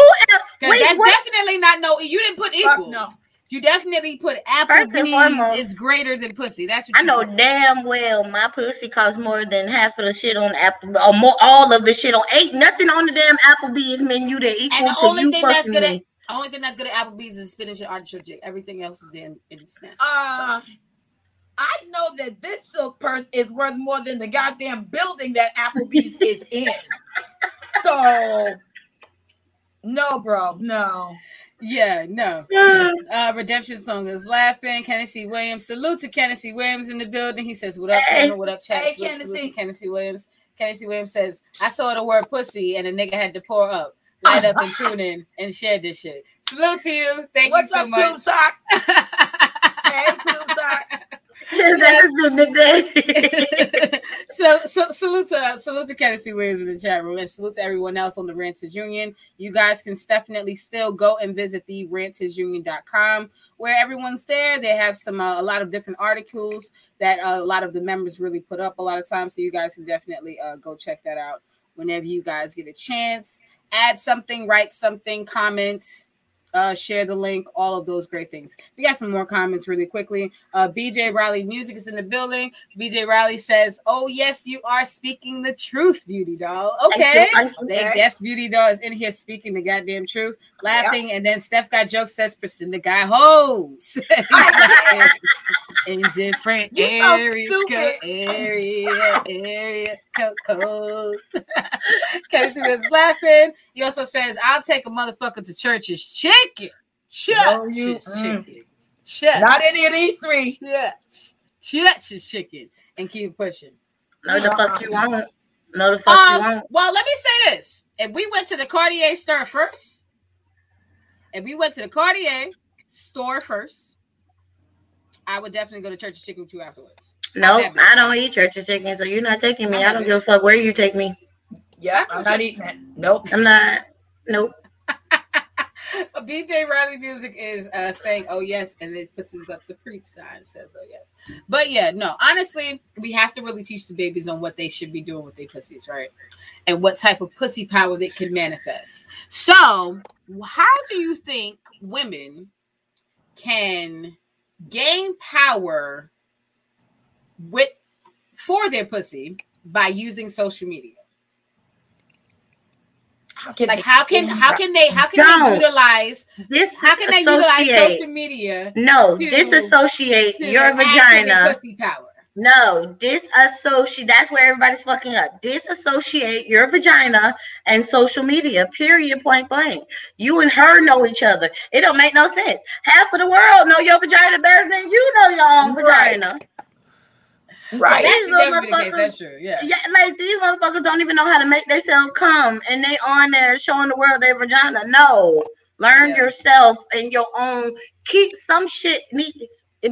because that's what? definitely not no. You didn't put equals. No. You definitely put Applebee's is greater than pussy. That's what I know put. damn well. My pussy costs more than half of the shit on Apple, or more, all of the shit on. Ain't nothing on the damn Applebee's menu that equal and the to only you thing that's good at, only thing that's good at Applebee's is spinach and artichoke. Everything else is in in snacks. Uh, so. I know that this silk purse is worth more than the goddamn building that Applebee's is in. So, no, bro, no. Yeah, no. Uh, Redemption song is laughing. Kennedy Williams. Salute to Kennedy Williams in the building. He says, What up, Hey. What up, chat? Hey, Kennedy. Kennedy Williams. Kennedy Williams says, I saw the word pussy and a nigga had to pour up. Light up and tune in and share this shit. Salute to you. Thank What's you so up, much. Tube Sock? Hey, Tube Sock. That's nickname. so, so salute to salute to Kennedy Williams in the chat room and salute to everyone else on the Ranters Union. You guys can definitely still go and visit the rantersunion.com where everyone's there. They have some uh, a lot of different articles that uh, a lot of the members really put up a lot of times. So you guys can definitely uh, go check that out whenever you guys get a chance. Add something, write something, comment, uh, share the link, all of those great things. We got some more comments really quickly. Uh, BJ Riley Music is in the building. BJ Riley says, Oh, yes, you are speaking the truth, Beauty Doll. Okay. They Okay. guess Beauty Doll is in here speaking the goddamn truth, laughing, and then Steph got jokes, says Priscilla got hoes. in different You areas, co- area, area, co- code. Casey was laughing. He also says, I'll take a motherfucker to church's chicken. No, you- Church's mm. chicken. Church. Not any of these three. Church. Church's chicken. And keep pushing. No, the fuck you won't. No, the fuck you Um, won't. well, let me say this. If we went to the Cartier store first, if we went to the Cartier store first, I would definitely go to Church of Chicken with you afterwards. No, that bitch. I don't eat church's chicken, so you're not taking me. I'm I don't give a fuck where you take me. Yeah, I'm not eating that. Nope. I'm not. Nope. BJ Riley Music is uh, saying, "Oh yes," and it puts his up the preach sign says, "Oh yes." But yeah, no. Honestly, we have to really teach the babies on what they should be doing with their pussies, right? And what type of pussy power they can manifest. So, how do you think women can gain power with for their pussy by using social media? How can Like, they- how can how can they how can Don't. they utilize This how can they utilize social media No, to- disassociate to your add to their vagina. pussy power? No, disassociate. That's where everybody's fucking up. Disassociate your vagina and social media. Period. Point blank. You and her know each other. It don't make no sense. Half of the world know your vagina better than you know your own Right. vagina. Right? That These should never be the motherfuckers- case. That's true. Yeah. Yeah, like these motherfuckers don't even know how to make themselves come, and they on there showing the world their vagina. No, learn Yeah. yourself and your own. Keep some shit. Need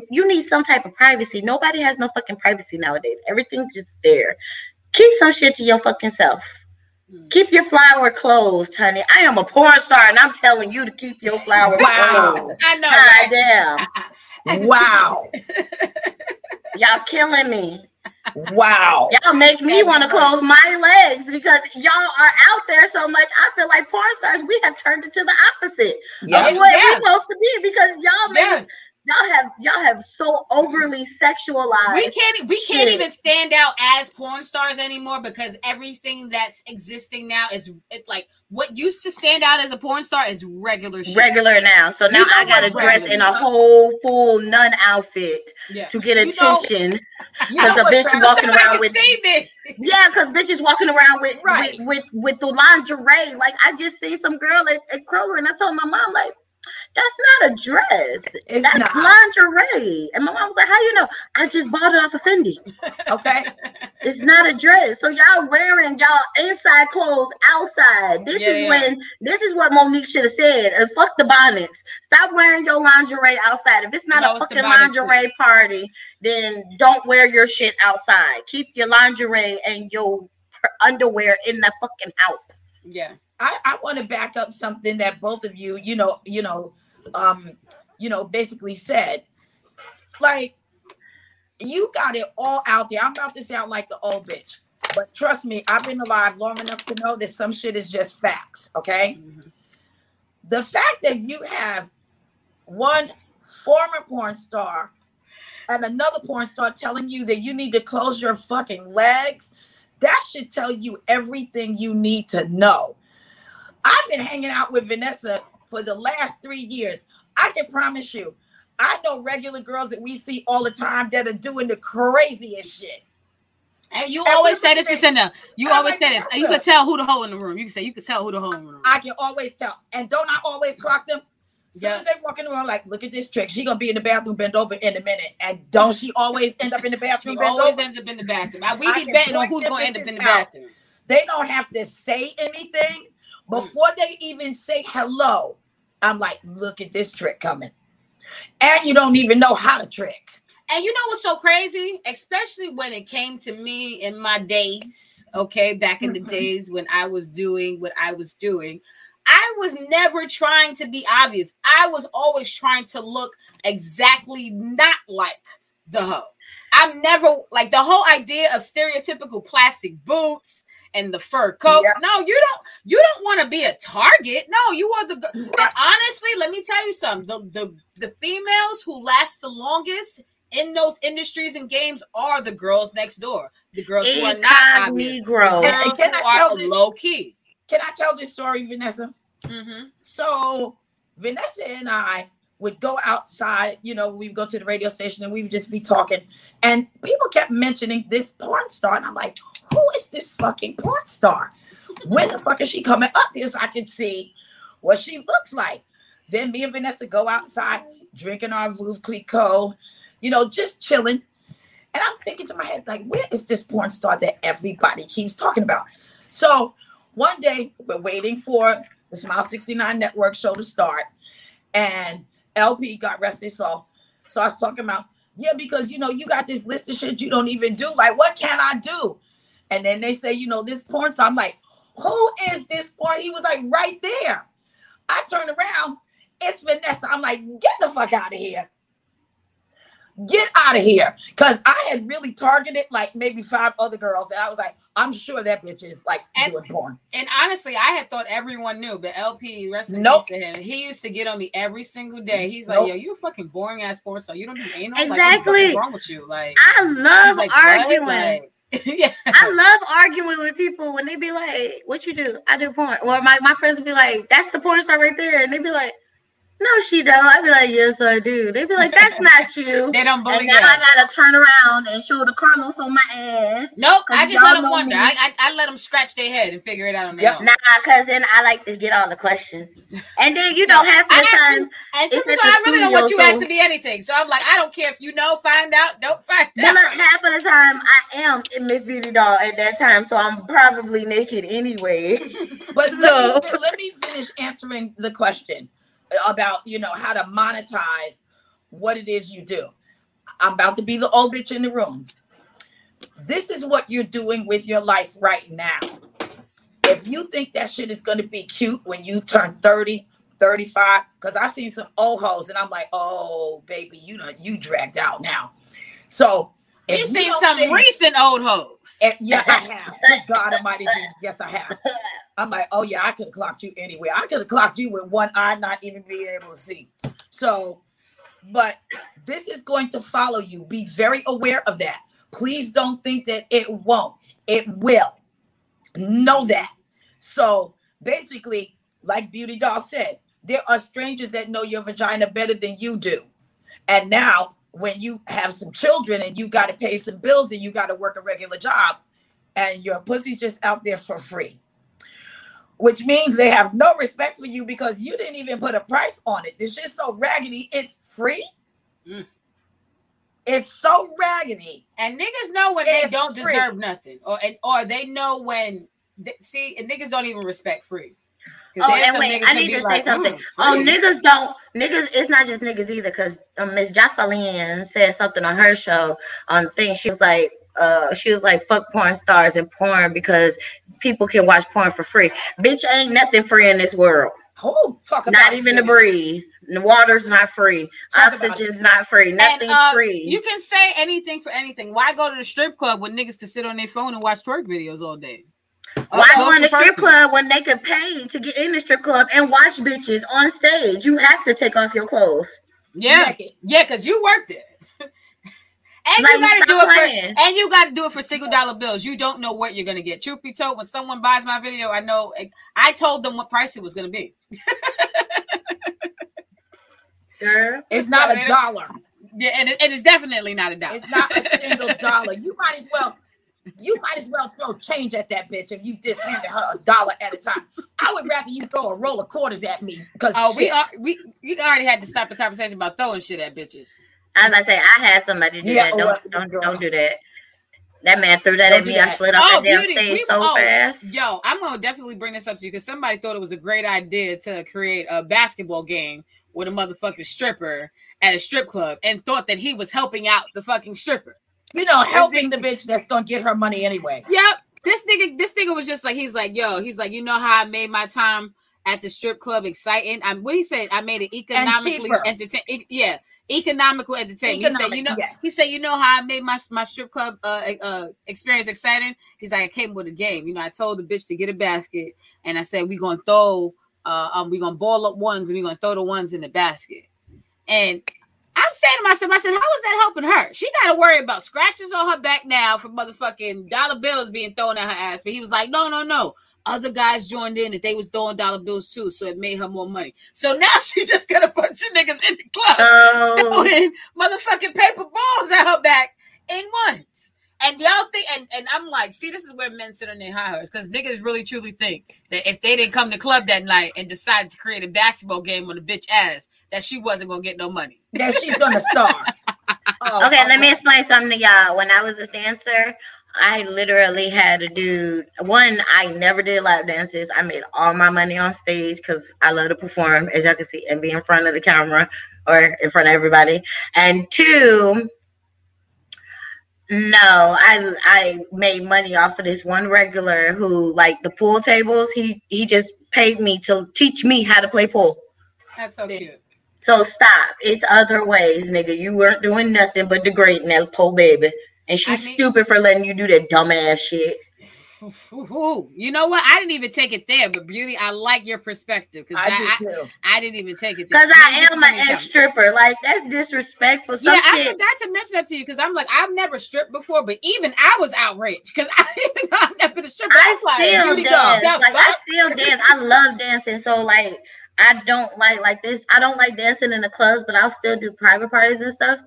you need some type of privacy. Nobody has no fucking privacy nowadays. Everything's just there. Keep some shit to your fucking self. Mm. Keep your flower closed, honey. I am a porn star, and I'm telling you to keep your flower Wow. closed. I know. God right? damn, Wow. y'all killing me. Wow. Y'all make me want to close my legs because y'all are out there so much. I feel like porn stars, we have turned it to the opposite Yeah. of what Yeah. we're supposed to be because y'all make, Yeah. Y'all have y'all have so overly sexualized. We can't we can't even stand out as porn stars anymore because everything that's existing now is it, like what used to stand out as a porn star is regular shit. regular now. So now You know I gotta dress in a whole full nun outfit Yeah. to get You know- attention. You Because know the bitch Travis- walking around with yeah, because bitches walking around with, Right. with with with the lingerie. Like I just seen some girl at, at Kroger and I told my mom, like, that's not a dress. It's That's not. lingerie. And my mom was like, How you know? I just bought it off of Fendi. Okay. It's not a dress. So y'all wearing y'all inside clothes outside. This Yeah, is yeah. when this is what Monique should have said. Uh, fuck the bonnets. Stop wearing your lingerie outside. If it's not No, a fucking lingerie party, then don't wear your shit outside. Keep your lingerie and your underwear in the fucking house. Yeah. I, I want to back up something that both of you, you know, you know, um, you know, basically said. Like, you got it all out there. I'm about to sound like the old bitch, but trust me, I've been alive long enough to know that some shit is just facts. Okay. Mhm. The fact that you have one former porn star and another porn star telling you that you need to close your fucking legs, that should tell you everything you need to know. I've been hanging out with Vanessa for the last three years. I can promise you, I know regular girls that we see all the time that are doing the craziest shit. And you And always say this, Priscilla. You always say this. And you can tell who the hoe in the room. You can say you can tell who the hoe in the room. I can always tell. And don't I always clock them? As soon as they walk in the room, like, look at this trick. She gonna be in the bathroom, bend over in a minute. And don't she always end up in the bathroom? She always over? ends up in the bathroom. We I be betting on who's gonna end up in the bitches out. bathroom. They don't have to say anything mm. before they even say hello. I'm like, look at this trick coming. And you don't even know how to trick. And you know what's so crazy? Especially when it came to me in my days, okay, back in the Mhm. days when I was doing what I was doing. I was never trying to be obvious. I was always trying to look exactly not like the hoe. I'm never like the whole idea of stereotypical plastic boots and the fur coats. Yeah. No, you don't. You don't want to be a target. No, you are the. honestly, let me tell you something. The the the females who last the longest in those industries and games are the girls next door. The girls who are not obvious. Negro. The And- girls can who I tell are this- low key. Can I tell this story, Vanessa? Mm-hmm. So Vanessa and I would go outside, you know, we would go to the radio station and we would just be talking. And people kept mentioning this porn star. And I'm like, who is this fucking porn star? When the fuck is she coming up here so I can see what she looks like? Then me and Vanessa go outside, drinking our Veuve Clicquot, you know, just chilling. And I'm thinking to my head, like, where is this porn star that everybody keeps talking about? So one day we're waiting for the Smile 69 network show to start. And LP got rested. So so I was talking about, yeah, because you know, you got this list of shit you don't even do. Like, what can I do? And then they say, you know, this porn. So I'm like, who is this porn? He was like, right there. I turn around, it's Vanessa. I'm like, get the fuck out of here. Get out of here. Cause I had really targeted like maybe five other girls. And I was like, I'm sure that bitch is like And- doing porn. And honestly, I had thought everyone knew, but LP, rest in Nope. peace to him. He used to get on me every single day. He's like, Nope. "Yo, you a fucking boring ass porn star. You don't do anal. Like, what the fuck Exactly. is wrong with you? Like, I love like, arguing. Like, yeah, I love arguing with people when they be like, "What you do?" I do porn. Or my, my friends would be like, "That's the porn star right there," and they be like, "No, she don't." I'd be like, "Yes, I do." They'd be like, "That's not you." they don't and believe now I gotta turn around and show the Carlos on my ass. Nope, I just let them know wonder. I, I I let them scratch their head and figure it out on their Yep. own. Nah, cause then I like to get all the questions, and then you don't have of I the actually- time. And It's typically, at the I really don't want you studio, so- asking me anything. So I'm like, I don't care if you know, find out, don't find out. look, half of the time I am in Miss Beauty Doll at that time, so I'm probably naked anyway. But So- let, me, let me finish answering the question about you know how to monetize what it is you do. I'm about to be the old bitch in the room. This is what you're doing with your life right now. If you think that shit is going to be cute when you turn 30, 35, because I've seen some old hoes and I'm like, oh, baby, you know, you dragged out now. So, if You you seen some think- recent old hoes. and yeah, I have. God Almighty Jesus, yes, I have. I'm like, oh yeah, I could have clocked you anywhere. I could have clocked you with one eye, not even being able to see. So, but this is going to follow you. Be very aware of that. Please don't think that it won't. It will. Know that. So basically, like Beauty Doll said, there are strangers that know your vagina better than you do. And now, when you have some children and you got to pay some bills and you got to work a regular job, and your pussy's just out there for free, which means they have no respect for you because you didn't even put a price on it. This shit's so raggedy, it's free. Mm. It's so raggedy. And niggas know when It's they don't free. deserve nothing, or and, or they know when. They, see, and niggas don't even respect free. Oh, and wait, I need to say like, something. "Mm, Oh, free." niggas don't niggas. It's not just niggas either, because um, Miss Joseline said something on her show on thing. She was like, uh, she was like, "Fuck porn stars and porn because people can watch porn for free." Bitch, ain't nothing free in this world. Who talk about Not even to breathe. The water's not free. Talk Oxygen's not free. And, Nothing's uh, free. You can say anything for anything. Why go to the strip club when niggas can sit on their phone and watch twerk videos all day? Uh, Why Up go in the close strip club when they could pay to get in the strip club and watch bitches on stage? You have to take off your clothes. Yeah, Naked. yeah, because you worked it. and Like, you got to do it playing. for, and you got to do it for single dollar bills. You don't know what you're gonna get. Truth be told, when someone buys my video, I know. Eh, I told them what price it was gonna be. Girl. It's not So a it- dollar. Yeah, and it, it is definitely not a dollar. It's not a single dollar. You might as well you might as well throw change at that bitch if you just handed her a dollar at a time. I would rather you throw a roll of quarters at me because oh, we are, we we already had to stop the conversation about throwing shit at bitches. As I say, I had somebody do Yeah, that. or- Don't oh, don't don't do that. That man threw that Don't at do me. I slid off Oh, that damn beauty, stage we- so oh, fast. Yo, I'm gonna definitely bring this up to you because somebody thought it was a great idea to create a basketball game with a motherfucking stripper at a strip club and thought that he was helping out the fucking stripper. You know helping the bitch that's gonna get her money anyway. Yep. This nigga, this nigga was just like, he's like, yo, he's like, you know how I made my time at the strip club exciting? I'm what he said, I made it economically entertaining. entertain yeah, economical entertainment. he said, you know, yes. he said, you know how I made my my strip club uh, uh experience exciting? He's like, I came with a game. You know, I told the bitch to get a basket and I said, we gonna throw uh um we gonna ball up ones and we gonna throw the ones in the basket. And I'm saying to myself, I said, how is that helping her? She got to worry about scratches on her back now for motherfucking dollar bills being thrown at her ass. But he was like, no, no, no. Other guys joined in and they was throwing dollar bills too, so it made her more money. So now she's just got a bunch of niggas in the club Oh, throwing motherfucking paper balls at her back in once. And y'all think, and, and I'm like, see, this is where men sit on their high horse because niggas really truly think that if they didn't come to club that night and decided to create a basketball game on the bitch ass, that she wasn't gonna get no money. That she's gonna starve. Oh, okay, let me explain something to y'all. When I was a dancer, I literally had a dude. One, I never did lap dances. I made all my money on stage because I love to perform, as y'all can see, and be in front of the camera or in front of everybody. And two, no, I I made money off of this one regular who like the pool tables. He he just paid me to teach me how to play pool. That's so cute. So stop. It's other ways, nigga. You weren't doing nothing but degrading that poor baby. And she's I mean- stupid for letting you do that dumbass shit. You know what? I didn't even take it there, but beauty, I like your perspective because I I, do I, too. I didn't even take it there. Because I am an ex stripper. Like, that's disrespectful. Some Yeah, I forgot to mention that to you because I'm like, I've never stripped before, but even I was outraged because I even though I've never been a stripper. I I'm like, still beauty dance. Like, I still dance. I love dancing. So, like, I don't like, like this. I don't like dancing in the clubs, but I'll still do private parties and stuff.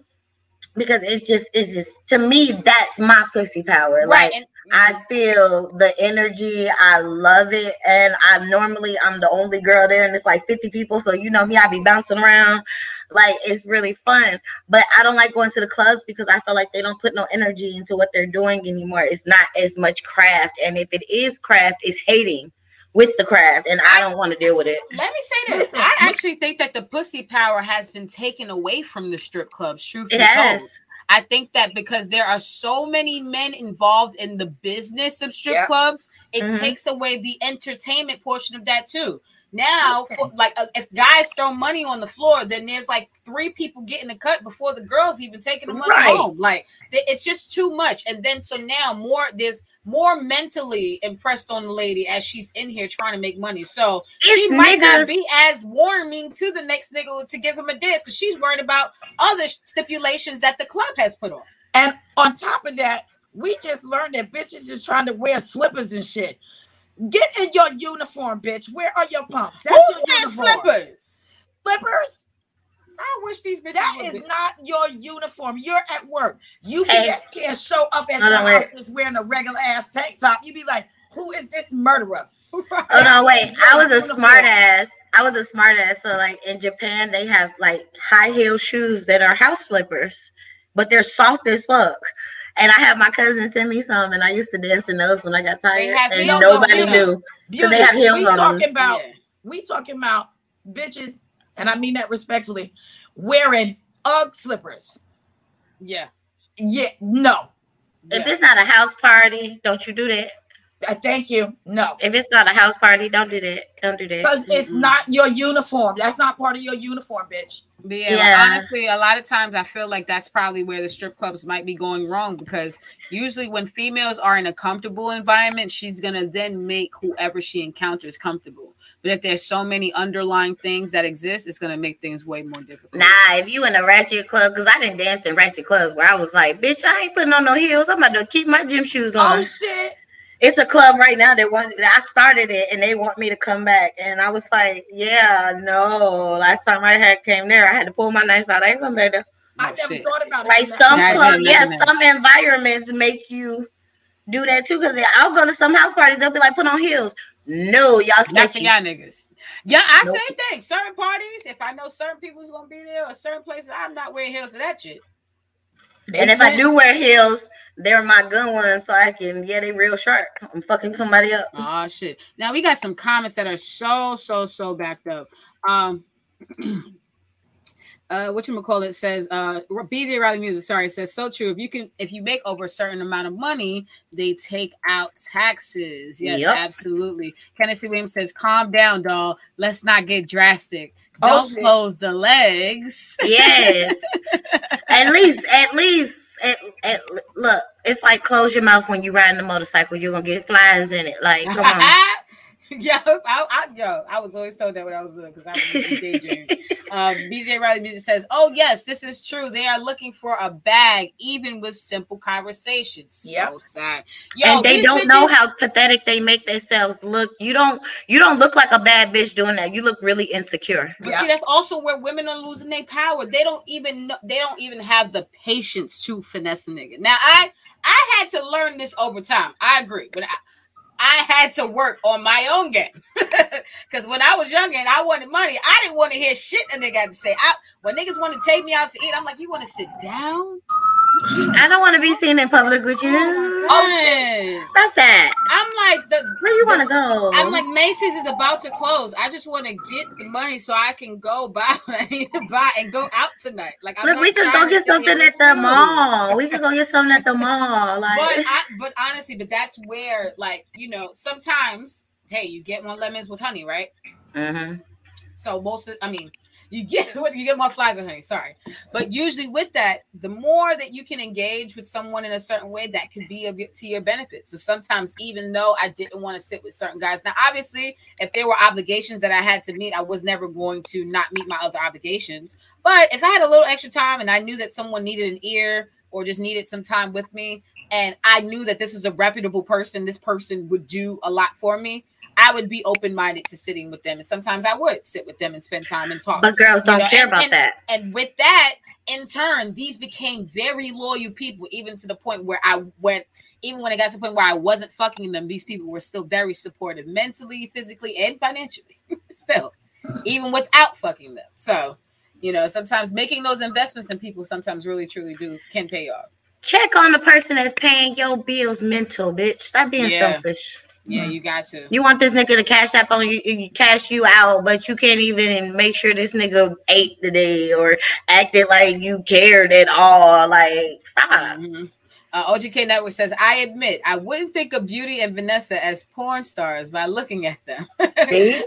Because it's just, it's just, to me, that's my pussy power. right. Like, and, I feel the energy. I love it. And I normally I'm the only girl there and it's like 50 people. So you know me, I be bouncing around. Like it's really fun. But I don't like going to the clubs because I feel like they don't put no energy into what they're doing anymore. It's not as much craft. And if it is craft, it's hating with the craft. And I don't want to deal with it. let me say this: I actually think that the pussy power has been taken away from the strip clubs. Truthfully It told, has. I think that because there are so many men involved in the business of strip Yeah. clubs, it Mhm. takes away the entertainment portion of that too. Now, Okay. for, like uh, if guys throw money on the floor, then there's like three people getting a cut before the girls even taking the money Right. home. Like th- it's just too much. And then so now more there's more mentally impressed on the lady as she's in here trying to make money. So she It's might not be as warming to the next nigga to give him a dance because she's worried about other stipulations that the club has put on. And on top of that, we just learned that bitches is trying to wear slippers and shit. Get in your uniform, bitch. Where are your pumps? That's Who's your wearing uniform. slippers? Slippers? I wish these bitches That would be- not your uniform. You're at work. UPS Hey. can't show up at Hold your on, wait. house just wearing a regular ass tank top. You'd be like, who is this murderer? Oh no, wait. I was a Uniform. smart ass. I was a smart ass. So like in Japan, they have like high heel shoes that are house slippers, but they're soft as fuck. And I had my cousin send me some, and I used to dance in those when I got tired, have and nobody on knew. Beauty, they have heels we on them. talking about Yeah. we talking about bitches, and I mean that respectfully, wearing UGG slippers. Yeah. Yeah, no. If yeah. it's not a house party, don't you do that. Uh, thank you. No. If it's not a house party, don't do that. Don't do that. Because it's Mm-mm. not your uniform. That's not part of your uniform, bitch. But yeah, like, Yeah. honestly, a lot of times I feel like that's probably where the strip clubs might be going wrong because usually when females are in a comfortable environment, she's gonna then make whoever she encounters comfortable. But if there's so many underlying things that exist, it's gonna make things way more difficult. Nah, if you in a ratchet club, because I didn't dance in ratchet clubs where I was like, bitch, I ain't putting on no heels. I'm about to keep my gym shoes on. Oh shit. It's a club right now that wants I started it and they want me to come back. And I was like, Yeah, no. Last time I had came there, I had to pull my knife out. I ain't coming back there. I Oh, never shit. thought about it. Like some That clubs, didn't yeah, make some environments make you do that too. Because I'll go to some house parties, they'll be like, put on heels. No, y'all Not for sketchy. y'all niggas. Yeah, I Nope. same thing. Certain parties, if I know certain people's gonna be there or certain places, I'm not wearing heels to that shit. And if I do wear heels, they're my good ones, so I can yeah, they real sharp. I'm fucking somebody up. Oh shit. Now we got some comments that are so so so backed up. Um uh what you call it says uh BJ Riley Music, sorry, says so true. If you can if you make over a certain amount of money, they take out taxes. Yes, Yep. absolutely. Kenneth Williams says, calm down, doll. Let's not get drastic. Don't close the legs. Yes. at least, at least, at, at, look, it's like close your mouth when you riding a motorcycle. You're gonna get flies in it. Like, come on. yo, I, I, yo, I was always told that when I was little because I was in daydream. um, BJ Riley Music says, "Oh yes, this is true. They are looking for a bag, even with simple conversations. So Yep. sad. Yo, and they don't know how pathetic they make themselves look. You don't you don't look like a bad bitch doing that. You look really insecure. But Yeah. see, that's also where women are losing their power. They don't even know. They don't even have the patience to finesse a nigga. Now, I I had to learn this over time. I agree, but I, I had to work on my own game because when I was younger and I wanted money, I didn't want to hear shit a nigga had to say. I, when niggas want to take me out to eat, I'm like, you want to sit down? I don't want to be seen in public with you. Oh, Stop that. I'm like the. Where you want to go? I'm like Macy's is about to close. I just want to get the money so I can go buy what I need to buy and go out tonight. Like, I'm Look, we can go get something at the mall. We can go get something at the mall. Like, But I, but honestly, but that's where like you know sometimes hey you get one lemons with honey right? Mhm. So most of I mean you get you get more flies with honey. Sorry, but usually with that, the more that you can engage with someone in a certain way, that could be to your benefit. So sometimes, even though I didn't want to sit with certain guys, now obviously, if there were obligations that I had to meet, I was never going to not meet my other obligations. But if I had a little extra time and I knew that someone needed an ear or just needed some time with me, and I knew that this was a reputable person, this person would do a lot for me. I would be open minded to sitting with them, and sometimes I would sit with them and spend time and talk. but girls don't know, care and- about and- that. And with that, in turn, these became very loyal people, even to the point where I went, even when it got to the point where I wasn't fucking them, these people were still very supportive mentally, physically, and financially. still, even without fucking them. So, you know, sometimes making those investments in people sometimes really truly do can pay off. Check on the person that's paying your bills mental, bitch. Stop being Yeah. selfish. Yeah, you got to. You want this nigga to cash up on you, you cash you out, but you can't even make sure this nigga ate today or acted like you cared at all. Like, stop. Mhm. Uh, OGK Network says, I admit, I wouldn't think of Beauty and Vanessa as porn stars by looking at them.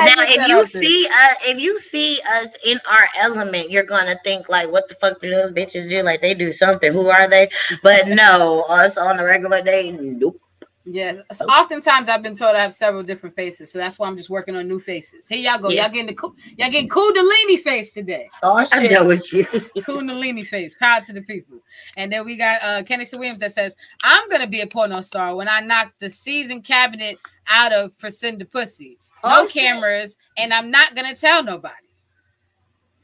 Now, if you see uh, if you see us in our element, you're gonna think like, "What the fuck do those bitches do? Like they do something? Who are they?" But no, us on a regular day, nope. Yes. So oftentimes I've been told I have several different faces, so that's why I'm just working on new faces. Here y'all go. Yeah. Y'all getting the cool, y'all getting Kundalini face today. Oh I'm shit. done with you. Kundalini face. Power to the people. And then we got uh Kenneth Williams that says, I'm gonna be a porno star when I knock the season cabinet out of Priscilla Pussy. No Oh, shit. cameras, and I'm not gonna tell nobody.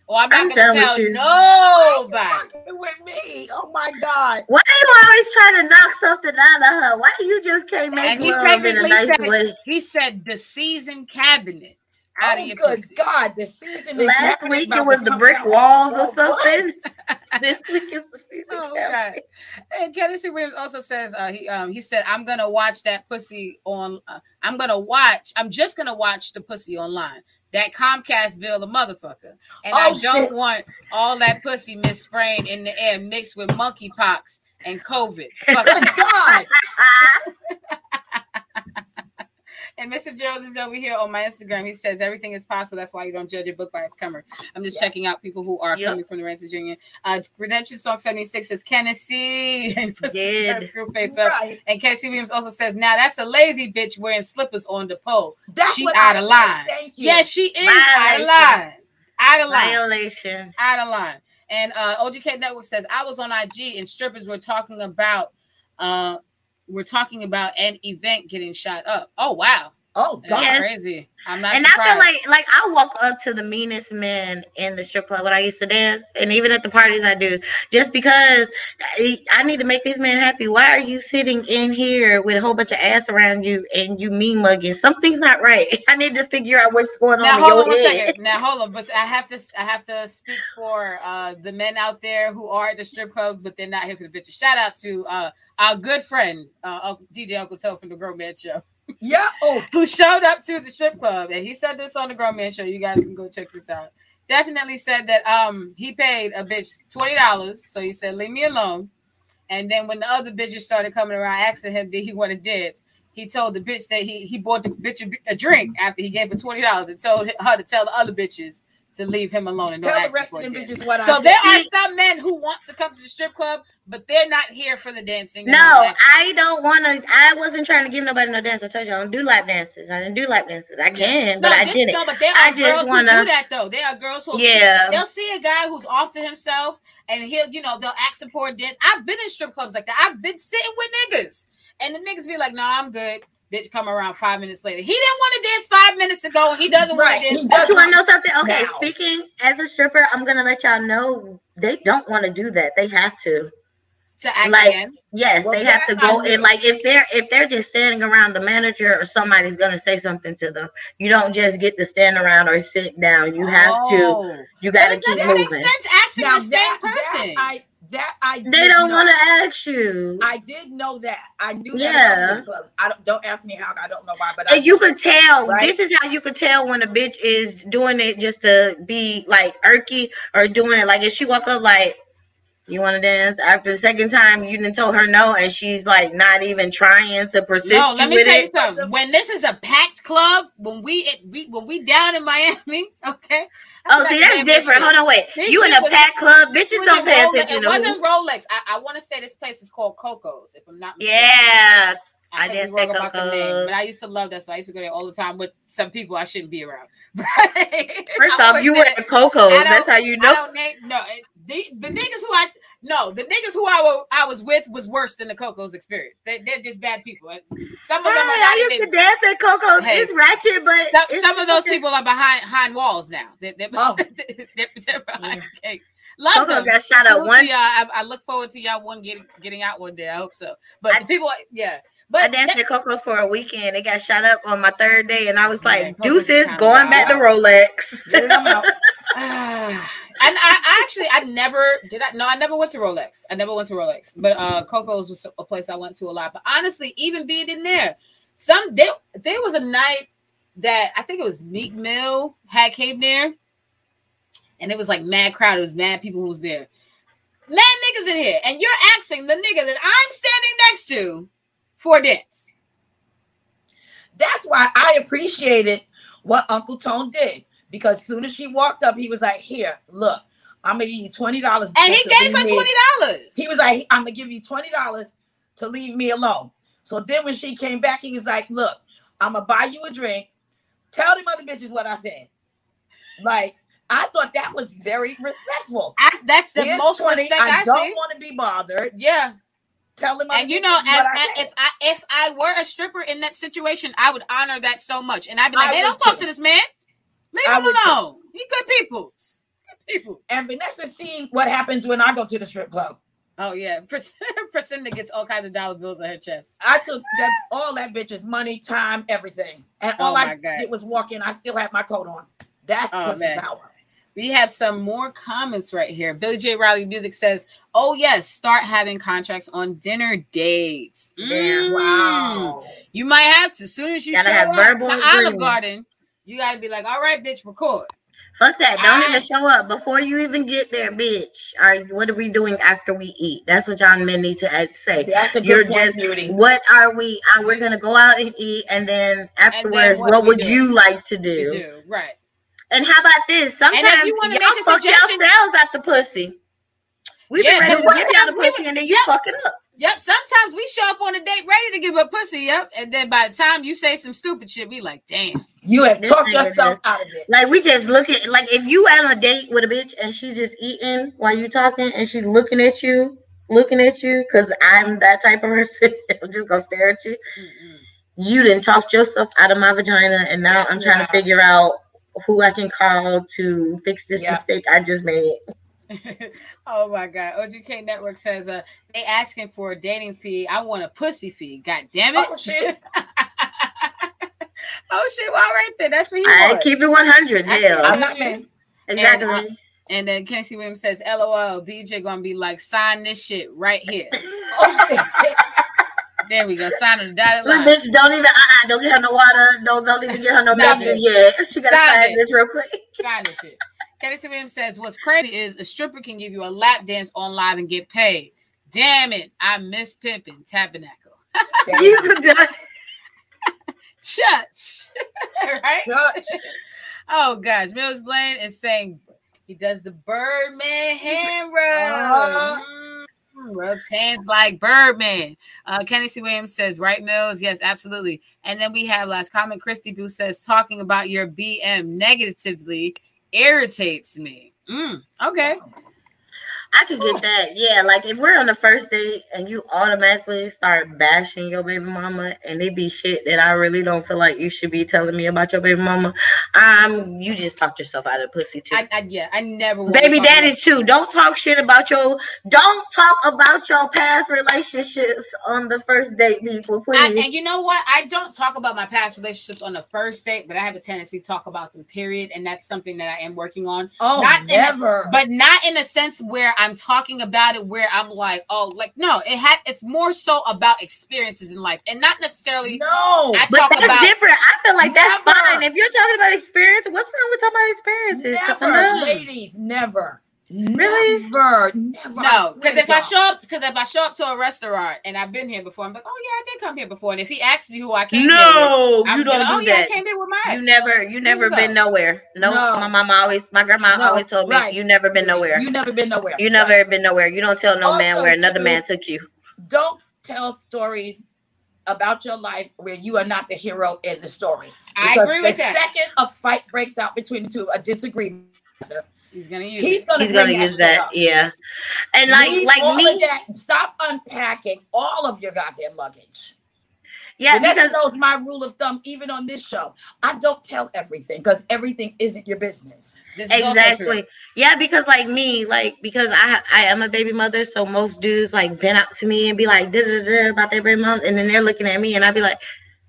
Or I'm not I'm gonna done with tell you. nobody. With me. Oh my god. Why are you always trying to knock something out of her? Why you just can't make And he love in a technically nice said- way? He said the season cabinet out of Oh your good pussy. God. The season in Last cabinet week about it was the brick walls or Oh, something. this week is the season. Oh cabinet. God! And Kennedy Williams also says uh, he um he said I'm gonna watch that pussy on. Uh, I'm gonna watch. I'm just gonna watch the pussy online. That Comcast bill, a motherfucker, and I Oh, don't shit. want all that pussy misspraying in the air mixed with monkeypox and COVID. Fuck Good. God. And Mr. Jones is over here on my Instagram. He says everything is possible. That's why you don't judge a book by its cover. I'm just Yeah. checking out people who are Yep. coming from the Renters Union. Uh, Redemption Song 76 says Tennessee and screw face up. Right. And Casey Williams also says, now that's a lazy bitch wearing slippers on the pole. That's She out of line. Thank you. Yes, she is out of line. Out of line. Violation. Out of line. And uh, OGK Network says, I was on IG and strippers were talking about uh we're talking about an event getting shot up. Oh wow. Oh That's God. Yes. crazy. I'm not and surprised. I feel like like I walk up to the meanest men in the strip club when I used to dance, and even at the parties I do, just because I, I need to make this man happy. Why are you sitting in here with a whole bunch of ass around you and you mean mugging? Something's not right. I need to figure out what's going now on hold on in one second. Now hold on, but I have to I have to speak for uh the men out there who are at the strip club, but they're not here for the bitches. Shout out to uh our good friend uh DJ Uncle Tone from the Grown Man Show, Yeah. Oh, who showed up to the strip club, and he said this on the Grown Man Show. You guys can go check this out. Definitely said that um he paid a bitch twenty dollars, so he said leave me alone. And then when the other bitches started coming around asking him did he want to dance, he told the bitch that he he bought the bitch a, a drink after he gave her twenty dollars and told her to tell the other bitches to leave him alone and don't tell the ask rest of a them dance. bitches what So I there said. are some men who want to come to the strip club, but they're not here for the dancing. No, all that shit. I don't want to. I wasn't trying to give nobody no dance. I told you I don't do lap dances. I didn't do lap dances. I can, but no, I just- didn't. No, but there are just girls who wanna- do that though. There are girls who Yeah. they'll see a guy who's off to himself and he'll, you know, they'll ask him for a dance. I've been in strip clubs like that. I've been sitting with niggas, and the niggas be like, "No, I'm good." Bitch, come around five minutes later. He didn't want to dance five minutes ago. and He doesn't Right, want to dance. does you want to know something? Okay, now. speaking as a stripper, I'm gonna let y'all know they don't want to do that. They have to. to act like- again. Yes, Well, they have to go knew. and like if they're if they're just standing around the manager or somebody's gonna say something to them, you don't just get to stand around or sit down. You have to. Oh. You gotta it keep doesn't make moving. sense asking Now the same that, person. that I that I They don't want to ask you. I did know that. I knew that Yeah. about strip clubs. I don't don't ask me how. I don't know why, but I you could tell. Right? This is how you could tell when a bitch is doing it just to be like irky or doing it like if she walk up like, "You want to dance?" After the second time, you didn't tell her no, and she's like not even trying to persist No, you let me with tell you it. something. When this is a packed club, when we, it we when we down in Miami, okay. Oh, see, that's different. Hold on, wait. This You in a packed club? Bitches don't pay attention It to who. wasn't Rolex. I, I want to say this place is called Coco's, if I'm not mistaken. Yeah, I I, did be wrong say about the name, Coco's. but I used to love that. So I used to go there all the time with some people I shouldn't be around. First off, you there. were at Coco's. That's how you know. name no the, the niggas who I no the niggas who I, wa- I was with was worse than the Coco's experience. They, they're just bad people. Some of Hey, them are I used even. to dance at Coco's. Hey, it's ratchet, but Some, it's some of those people are behind behind walls now. They're, they're, Oh. they're, they're behind gates. Love Coco them. got shot up one- y'all. I, I look forward to y'all one getting getting out one day. I hope so. But I- the people, yeah. But I But danced that- at Coco's for a weekend. It got shot up on my third day, and I was Yeah, like, Coco's "Deuces, going back to wild. Rolex." And I, I actually I never did I no I never went to Rolex. I never went to Rolex. But uh Coco's was a place I went to a lot. But honestly, even being in there, some there, there was a night that I think it was Meek Mill had came there, and it was like mad crowd. It was mad people who was there. Mad niggas in here, and you're asking the niggas that I'm standing next to for dance. That's why I appreciated what Uncle Tone did because as soon as she walked up, he was like, "Here, look, I'm gonna give you twenty dollars." And he gave her twenty dollars. He was like, "I'm gonna give you twenty dollars to leave me alone." So then when she came back, he was like, "Look, I'm gonna buy you a drink. Tell them other bitches what I said." Like I thought that was very respectful. I, that's the Here's most 20, respect I, I, don't want to be bothered. Yeah, Tell them and you know, as, I if I if I were a stripper in that situation, I would honor that so much, and I'd be I like, "Hey, don't talk too. to this man. Leave I him would alone. He good people. Good people." and Vanessa seen what happens when I go to the strip club. Oh yeah, Pris- Priscilla gets all kinds of dollar bills on her chest. I took that all that bitch's money, time, everything, and all Oh, I God. did was walk in. I still had my coat on. That's Oh, power. We have some more comments right here. Billy J. Riley Music says, "Oh yes, start having contracts on dinner dates. Mm. Wow. You might have to. As soon as you Gotta show have up verbal to Olive. Garden, you gotta be like, all right, bitch, record. Fuck that! Don't I- even show up before you even get there, bitch. All right, what are we doing after we eat? That's what y'all men need to say. That's a good You're point, just Beauty. what are we? Uh, we're gonna go out and eat, and then afterwards, what what, would do? you like to do? do right. And how about this? Sometimes you wanna make a fuck suggestion- yourselves out the pussy. We Yeah, been ready to because give y'all the pussy, and then you yeah. fuck it up. Yep. Sometimes we show up on a date ready to give a pussy. Yep. And then by the time you say some stupid shit, we like, damn. You have talked yourself out of it. Like we just look at like if you out on a date with a bitch and she's just eating while you talking and she's looking at you, looking at you, because I'm that type of person. I'm just gonna stare at you. Mm-mm. you didn't talk yourself out of my vagina, and now That's I'm trying right. to figure out who I can call to fix this Yeah. mistake I just made. oh my god. OGK Network says uh they asking for a dating fee. I want a pussy fee. God damn it. Oh shit! oh shit, well right there. That's what he I wants. keep it 100. Hell, I'm not mad. exactly. and, uh, And then Casey Williams says, LOL, BJ gonna be like, sign this shit right here. Oh shit! There we go. Sign on the dotted Look, line. bitch, don't even uh, don't get her no water. Don't don't even get her no Nothing. baby yet. She gotta Stop sign this real quick. Sign this shit. Casey Williams says, What's crazy is a stripper can give you a lap dance on live and get paid. Damn it. I miss pimping tabernacle. You done. Church. right? Judge. Oh gosh, Mills Lane is saying he does the Birdman hand rub. Mm, rubs hands like Birdman. Uh, Kenny C. Williams says, right, Mills? Yes, absolutely. And then we have last comment. Christy Boo says, talking about your BM negatively irritates me. Mm, okay. I could get that. Yeah, like if we're on the first date and you automatically start bashing your baby mama and it be shit that I really don't feel like you should be telling me about your baby mama, um, you just talked yourself out of pussy too. I, I yeah, I never Baby to talk daddies too. Don't talk shit about your. Don't talk about your past relationships on the first date, people. I, Please. and you know what? I don't talk about my past relationships on the first date, but I have a tendency to talk about them. Period, and that's something that I am working on. Oh, Not in a- never. but not in a sense where I'm talking about it where I'm like, oh, like no, it had it's more so about experiences in life and not necessarily no. I but talk that's about different. I feel like that's fine. If you're talking about experience, what's wrong with talking about experiences? Never, ladies, never. Really? Never, never. no, because swear if I show up, because if I show up to a restaurant and I've been here before, I'm like, oh yeah, I did come here before. And if he asks me who I came here with, No, I'm you gonna don't like, oh do yeah, I came here with my ex. You never, you never go. been nowhere. No, No. my mama always, my grandma No, always told me, right. you never been nowhere. You never been nowhere. You never Right. been nowhere. You don't tell no man where another too- man took you. Don't tell stories about your life where you are not the hero in the story. I agree with the that. second a fight breaks out between the two, a disagreement, He's gonna use he's gonna He's gonna that use that, up. yeah. And like, Leave like all me, of that. Stop unpacking all of your goddamn luggage. yeah, Vanessa because knows my rule of thumb, even on this show. I don't tell everything because everything isn't your business. This is exactly yeah because like me like because i i am a baby mother so most dudes like vent out to me and be like da da da about their baby moms and then they're looking at me and i be like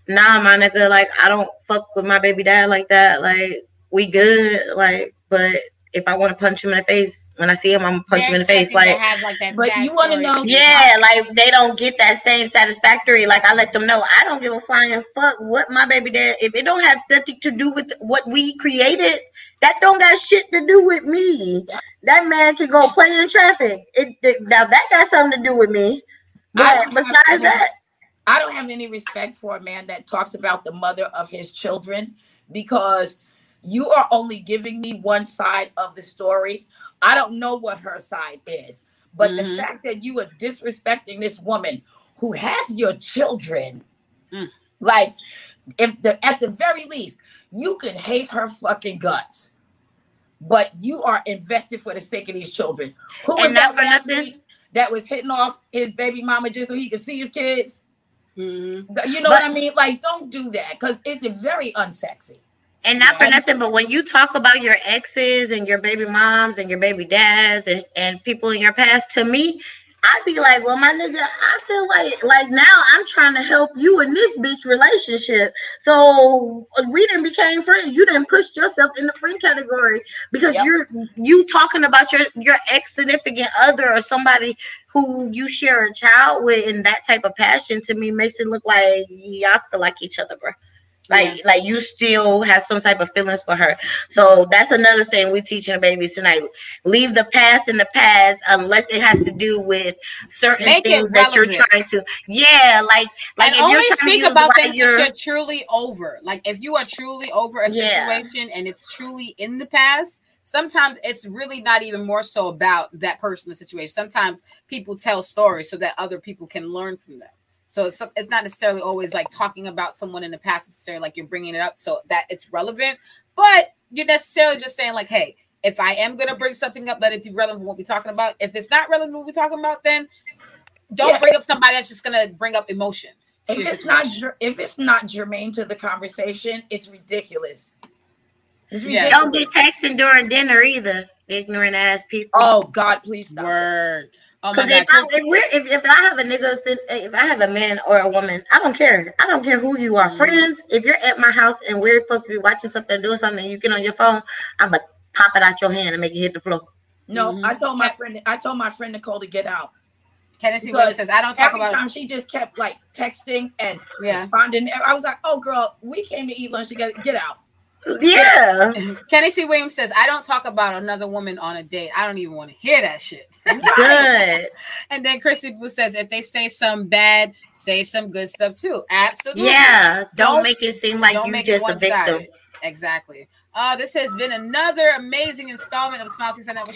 nah my nigga like i don't fuck with my baby dad like that like we good like but if i want to punch him in the face when i see him i'm gonna punch They're him in the face like have like that But you wanna know- yeah, like they don't get that same satisfactory. Like I let them know I don't give a flying fuck what my baby dad. If it don't have nothing to do with what we created, that don't got shit to do with me. That man can go play in traffic. It, it- now that got something to do with me. But besides that, I don't have any respect for a man that talks about the mother of his children because you are only giving me one side of the story. I don't know what her side is. But Mhm. the fact that you are disrespecting this woman who has your children, Mm. like if the at the very least, you can hate her fucking guts. But you are invested for the sake of these children. Who was that last nothing- week that was hitting off his baby mama just so he could see his kids? Mhm. You know But- what I mean? Like, don't do that because it's very unsexy. And not for nothing, but when you talk about your exes and your baby moms and your baby dads and, and people in your past, to me, I'd be like, well, my nigga, I feel like like now I'm trying to help you in this bitch relationship. So uh, we didn't became friends. You didn't push yourself in the friend category because Yep. you're you talking about your your ex significant other or somebody who you share a child with and that type of passion to me makes it look like y'all still like each other, bro. Like, like you still have some type of feelings for her. So that's another thing we teaching the babies tonight. Leave the past in the past unless it has to do with certain Make things that you're trying to. Yeah, like like and if only you're speak about things that you're- you're truly over. Like if you are truly over a Yeah. situation and it's truly in the past, sometimes it's really not even more so about that person or situation. Sometimes people tell stories so that other people can learn from them. So it's, it's not necessarily always like talking about someone in the past necessarily like you're bringing it up so that it's relevant, but you're necessarily just saying like, hey, if I am gonna bring something up, let it be relevant what we're talking about. If it's not relevant what we're talking about, then don't Yeah. bring up somebody that's just gonna bring up emotions. If it's not situation. ger- if it's not germane to the conversation, it's ridiculous. It's Yeah. ridiculous. Don't be texting during dinner either, ignorant ass people. Oh God, please stop. it. Word. Oh my Because god, if, I, if, we're, if, if I have a nigga, if I have a man or a woman, I don't care. I don't care who you are. Mhm. Friends, if you're at my house and we're supposed to be watching something, doing something, you get on your phone, I'm going to pop it out your hand and make it hit the floor. No, Mhm. I told my friend. I told my friend Nicole to get out. Tennessee because Williams says, I don't talk Every about time she just kept like texting and yeah. responding. I was like, "Oh, girl, we came to eat lunch together. Get out." Yeah. Kenny C. Williams says, I don't talk about another woman on a date. I don't even want to hear that shit. Good. and then Christy Boo says, if they say some bad, say some good stuff too. Absolutely. Yeah. Don't, Don't- make it seem like you just a victim. Exactly. Uh, this has been another amazing installment of Smile Six Network.